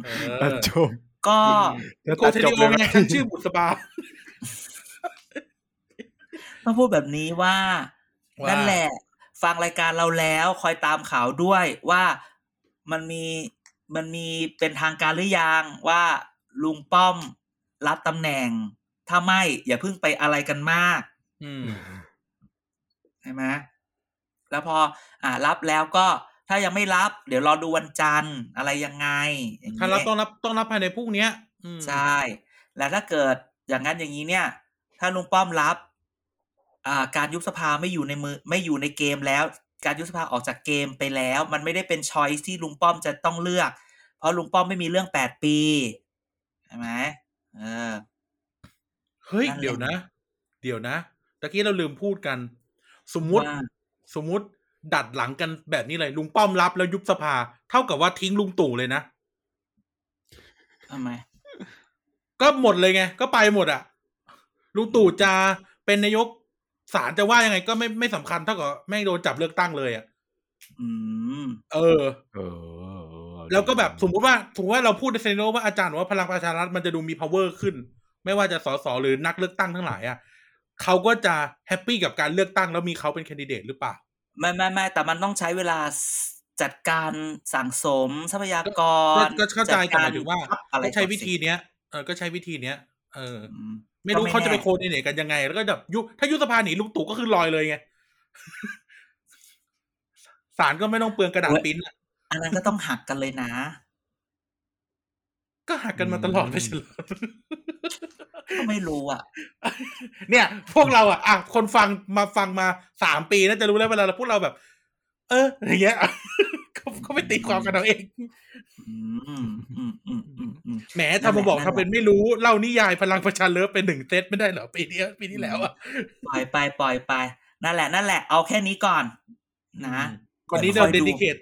เอตัดอจบก็จะโกตัดเทจนิบโอเลยไหมไงฉันชื่อบุษบาต้องพูดแบบนี้ว่าว่า นั่นแหละ ฟังรายการเราแล้วคอยตามข่าวด้วยว่ามันมีมันมีเป็นทางการหรือยังว่าลุงป้อมรับตำแหน่ง ถ้าไม่อย่าเพิ่งไปอะไรกันมากอืมใช่ไหม แล้วพออ่ารับแล้วก็ถ้ายังไม่รับ เดี๋ยวรอดูวันจันทร์อะไรยังไงอย่างถ้าเงี้รับยต้องรับต้องรับภายในพรุ่งเนี้ยอืมใช่ แล้วถ้าเกิดอย่างนั้นอย่างนี้เนี่ย ถ้าลุงป้อมรับอ่าการยุบสภาไม่อยู่ในมือไม่อยู่ในเกมแล้ว การยุบสภาออกจากเกมไปแล้ว มันไม่ได้เป็นช้อยที่ลุงป้อมจะต้องเลือก เพราะลุงป้อมไม่มีเรื่องแปดปีใช่ไหมเออเฮ้ยนั่นแหละเดี๋ยวนะ เดี๋ยวนะตะกี้เราลืมพูดกัน สมมุติว่า สมมุติดัดหลังกันแบบนี้เลย ลุงป้อมรับแล้วยุบสภา เท่ากับว่าทิ้งลุงตู่เลยนะทำไม ก็หมดเลยไง ก็ไปหมดอะลุงตู่จะเป็นนายกศาลจะว่ายังไง ก็ไม่ไม่สำคัญเท่ากับแม่งโดนจับเลือกตั้งเลยอะอืมเออเออ เออ แล้วก็แบบสมมุติว่าสมมติว่าเราพูดในเซนโนว่าอาจารย์ว่าพลังประชารัฐมันจะดูมี power ขึ้น ไม่ว่าจะสสหรือนักเลือกตั้งทั้งหลายอะ เขาก็จะแฮปปี้กับการเลือกตั้งแล้วมีเขาเป็นแคนดิเดตหรือเปล่าไม่ไม่ไม่แต่มันต้องใช้เวลาจัดการสั่งสมทรัพยากก็รก็เข้าใจแต่ดกหมายถึงว่าอะไรก็ใช้วิธีก่อนสิเนี้ยเออก็ใช้วิธีเนี้ย เอออืมไม่รู้ก็ไม่เขาจะไปแน่โคดิเนตกันยังไง แล้วก็แบบยุบถ้ายุบสภาหนีลุงตู่ก็คือลอยเลยไงศาลก็ไม่ต้องเปลืองกระดาษปริ้นท์อะอันนั้นก็ต้องหักกันเลยนะ ก็หักกันมาตลอดไม่ใช่เหรอก็ ไม่รู้อะ เนี่ย พวกเราอะอะคนฟังมาฟังมาสามปีน่าจะรู้แล้วเวลาเราพูดเราแบบ เอออย่างเงี้ยเขาเขาไปตีความกันเอาเองอืมอืมอืมอืมอืมแหมทำมาบอกนั่นแหละทำเป็นไม่รู้ เล่านิยายพลังประชาเลิฟเป็นหนึ่งเซตไม่ได้เหรอปีนี้ปีที่แล้วอะปล่อยไปปล่อยไปนั่นแหละนั่นแหละเอาแค่นี้ก่อนนะวันนี้คเราอยเดดูดิเคท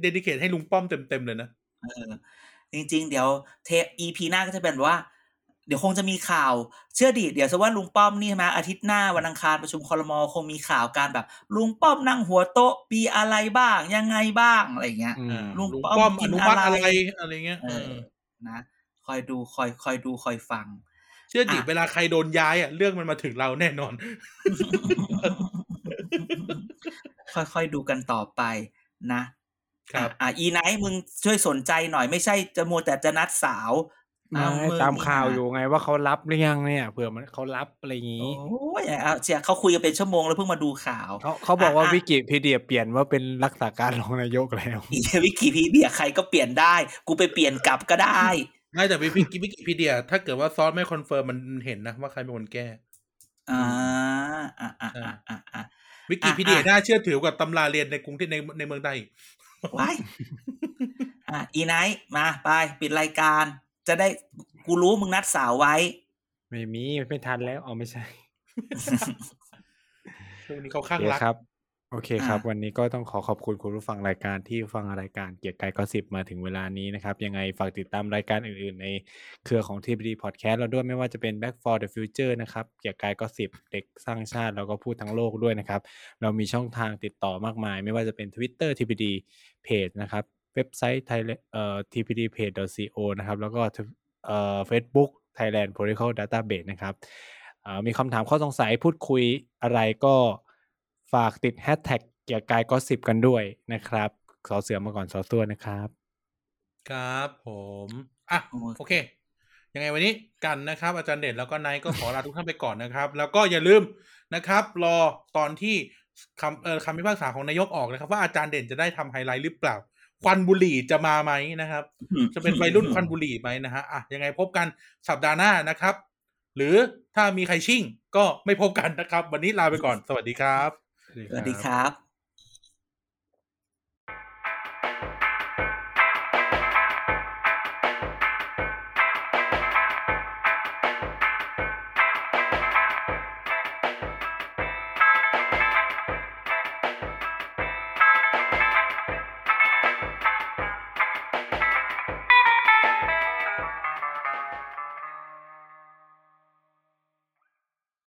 เดดิเคทให้ลุงป้อมเต็มๆเลยนะเออจริง ๆ เดี๋ยวเทป EP หน้าก็จะเป็นว่า เดี๋ยวคงจะมีข่าวเชื่อดิเดี๋ยวสมมติว่าลุงป้อมนี่ใช่ไหมอาทิตย์หน้าวันอังคารประชุมคอรมอคงมีข่าวการแบบ ลุงป้อมนั่งหัวโต๊ะปีอะไรบ้าง ยังไงบ้างอะไรอย่างเงี้ยอืมลุงลุงป้อมป้อมกิอนนุอะมัติไรอะไรอะไรเงี้ยเอเอออนะคอยดูคอยคอยดูคอยฟัง เชื่อดิอะเวลาใครโดนย้ายอะเรื่องมันมาถึงเราแน่นอน ค่อยๆดูกันต่อไปนะครับอะอีไนท์มึงช่วยสนใจหน่อยไม่ใช่จะมัวแต่จะนัดสาวไม่เอาง ตามข่าวนี่นะอยู่ไงว่าเขารับหรือยังเนี่ยเผื่อมันเขารับอะไรอย่างงี้โอ้ยเอาเชียเขาคุยกันเป็นชั่วโมงแล้วเพิ่งมาดูข่าวเขาเขาบอกว่าอะวิกิพีเดียเปลี่ยนว่าเป็นรักษาการรองนายกแล้วอีวิกิพีเดียใครก็เปลี่ยนได้ กูไปเปลี่ยนกลับก็ได้ไม่แต่วิกิวิกิพีเดีย ถ้าเกิดว่า source ไม่ confirm มันเห็นนะว่าใครเป็นคนแก้อ่าอ่าอ่าอ่าอ่าอ่าวิกิพีเดียอะน่าเชื่อถือกว่าตำราเรียนในกรุงเทพในในเมืองไทยอีกว้ายอะอีไนท์มาไปปิดรายการ จะได้กูรู้มึงนัดสาวไว้ ไม่มีไม่ทันแล้วเอาไม่ใช่ช่วงนี้เขาข้างโอเครักครับ โอเคครับอะวันนี้ก็ต้องขอขอบคุณคุณผู้ฟังรายการที่ฟังรายการเกียร์กายก็สิบมาถึงเวลานี้นะครับ ยังไงฝากติดตามรายการอื่นๆ ในเครือของ TPD Podcast เราด้วยไม่ว่าจะเป็น Back for the Future นะครับ เกียร์กายก็สิบเด็กสร้างชาติแล้วก็พูดทั้งโลกด้วยนะครับ เรามีช่องทางติดต่อมากมาย ไม่ว่าจะเป็น Twitter TPD Page นะครับ เว็บไซต์ Thai เอ่อ tpdpage.co นะครับแล้วก็เอ่อ Facebook Thailand Political Database นะครับเอ่อมีคำถามข้อสงสัยพูดคุยอะไรก็ฝากติดแฮชแท็กเกียกกาย gossip กันด้วยนะครับสอเสือมาก่อนสอตัวนะครับ ครับผมอะโอเคโอเคยังไงวันนี้กันนะครับ อาจารย์เด่นแล้วก็ไนท์ก็ขอลาทุกท่านไปก่อนนะครับ แล้วก็อย่าลืมนะครับ รอตอนที่คำเอ่อคำพิพากษาของนายกออกนะครับ ว่าอาจารย์เด่นจะได้ทำไฮไลท์หรือเปล่า ควันบุหรี่จะมาไหมนะครับ จะเป็นวัยรุ่นควันบุหรี่ไหมนะฮะอะยังไงพบกันสัปดาห์หน้านะครับ หรือถ้ามีใครชิ่งก็ไม่พบกันนะครับ วันนี้ลาไปก่อน สวัสดีครับ สวัสดีครับ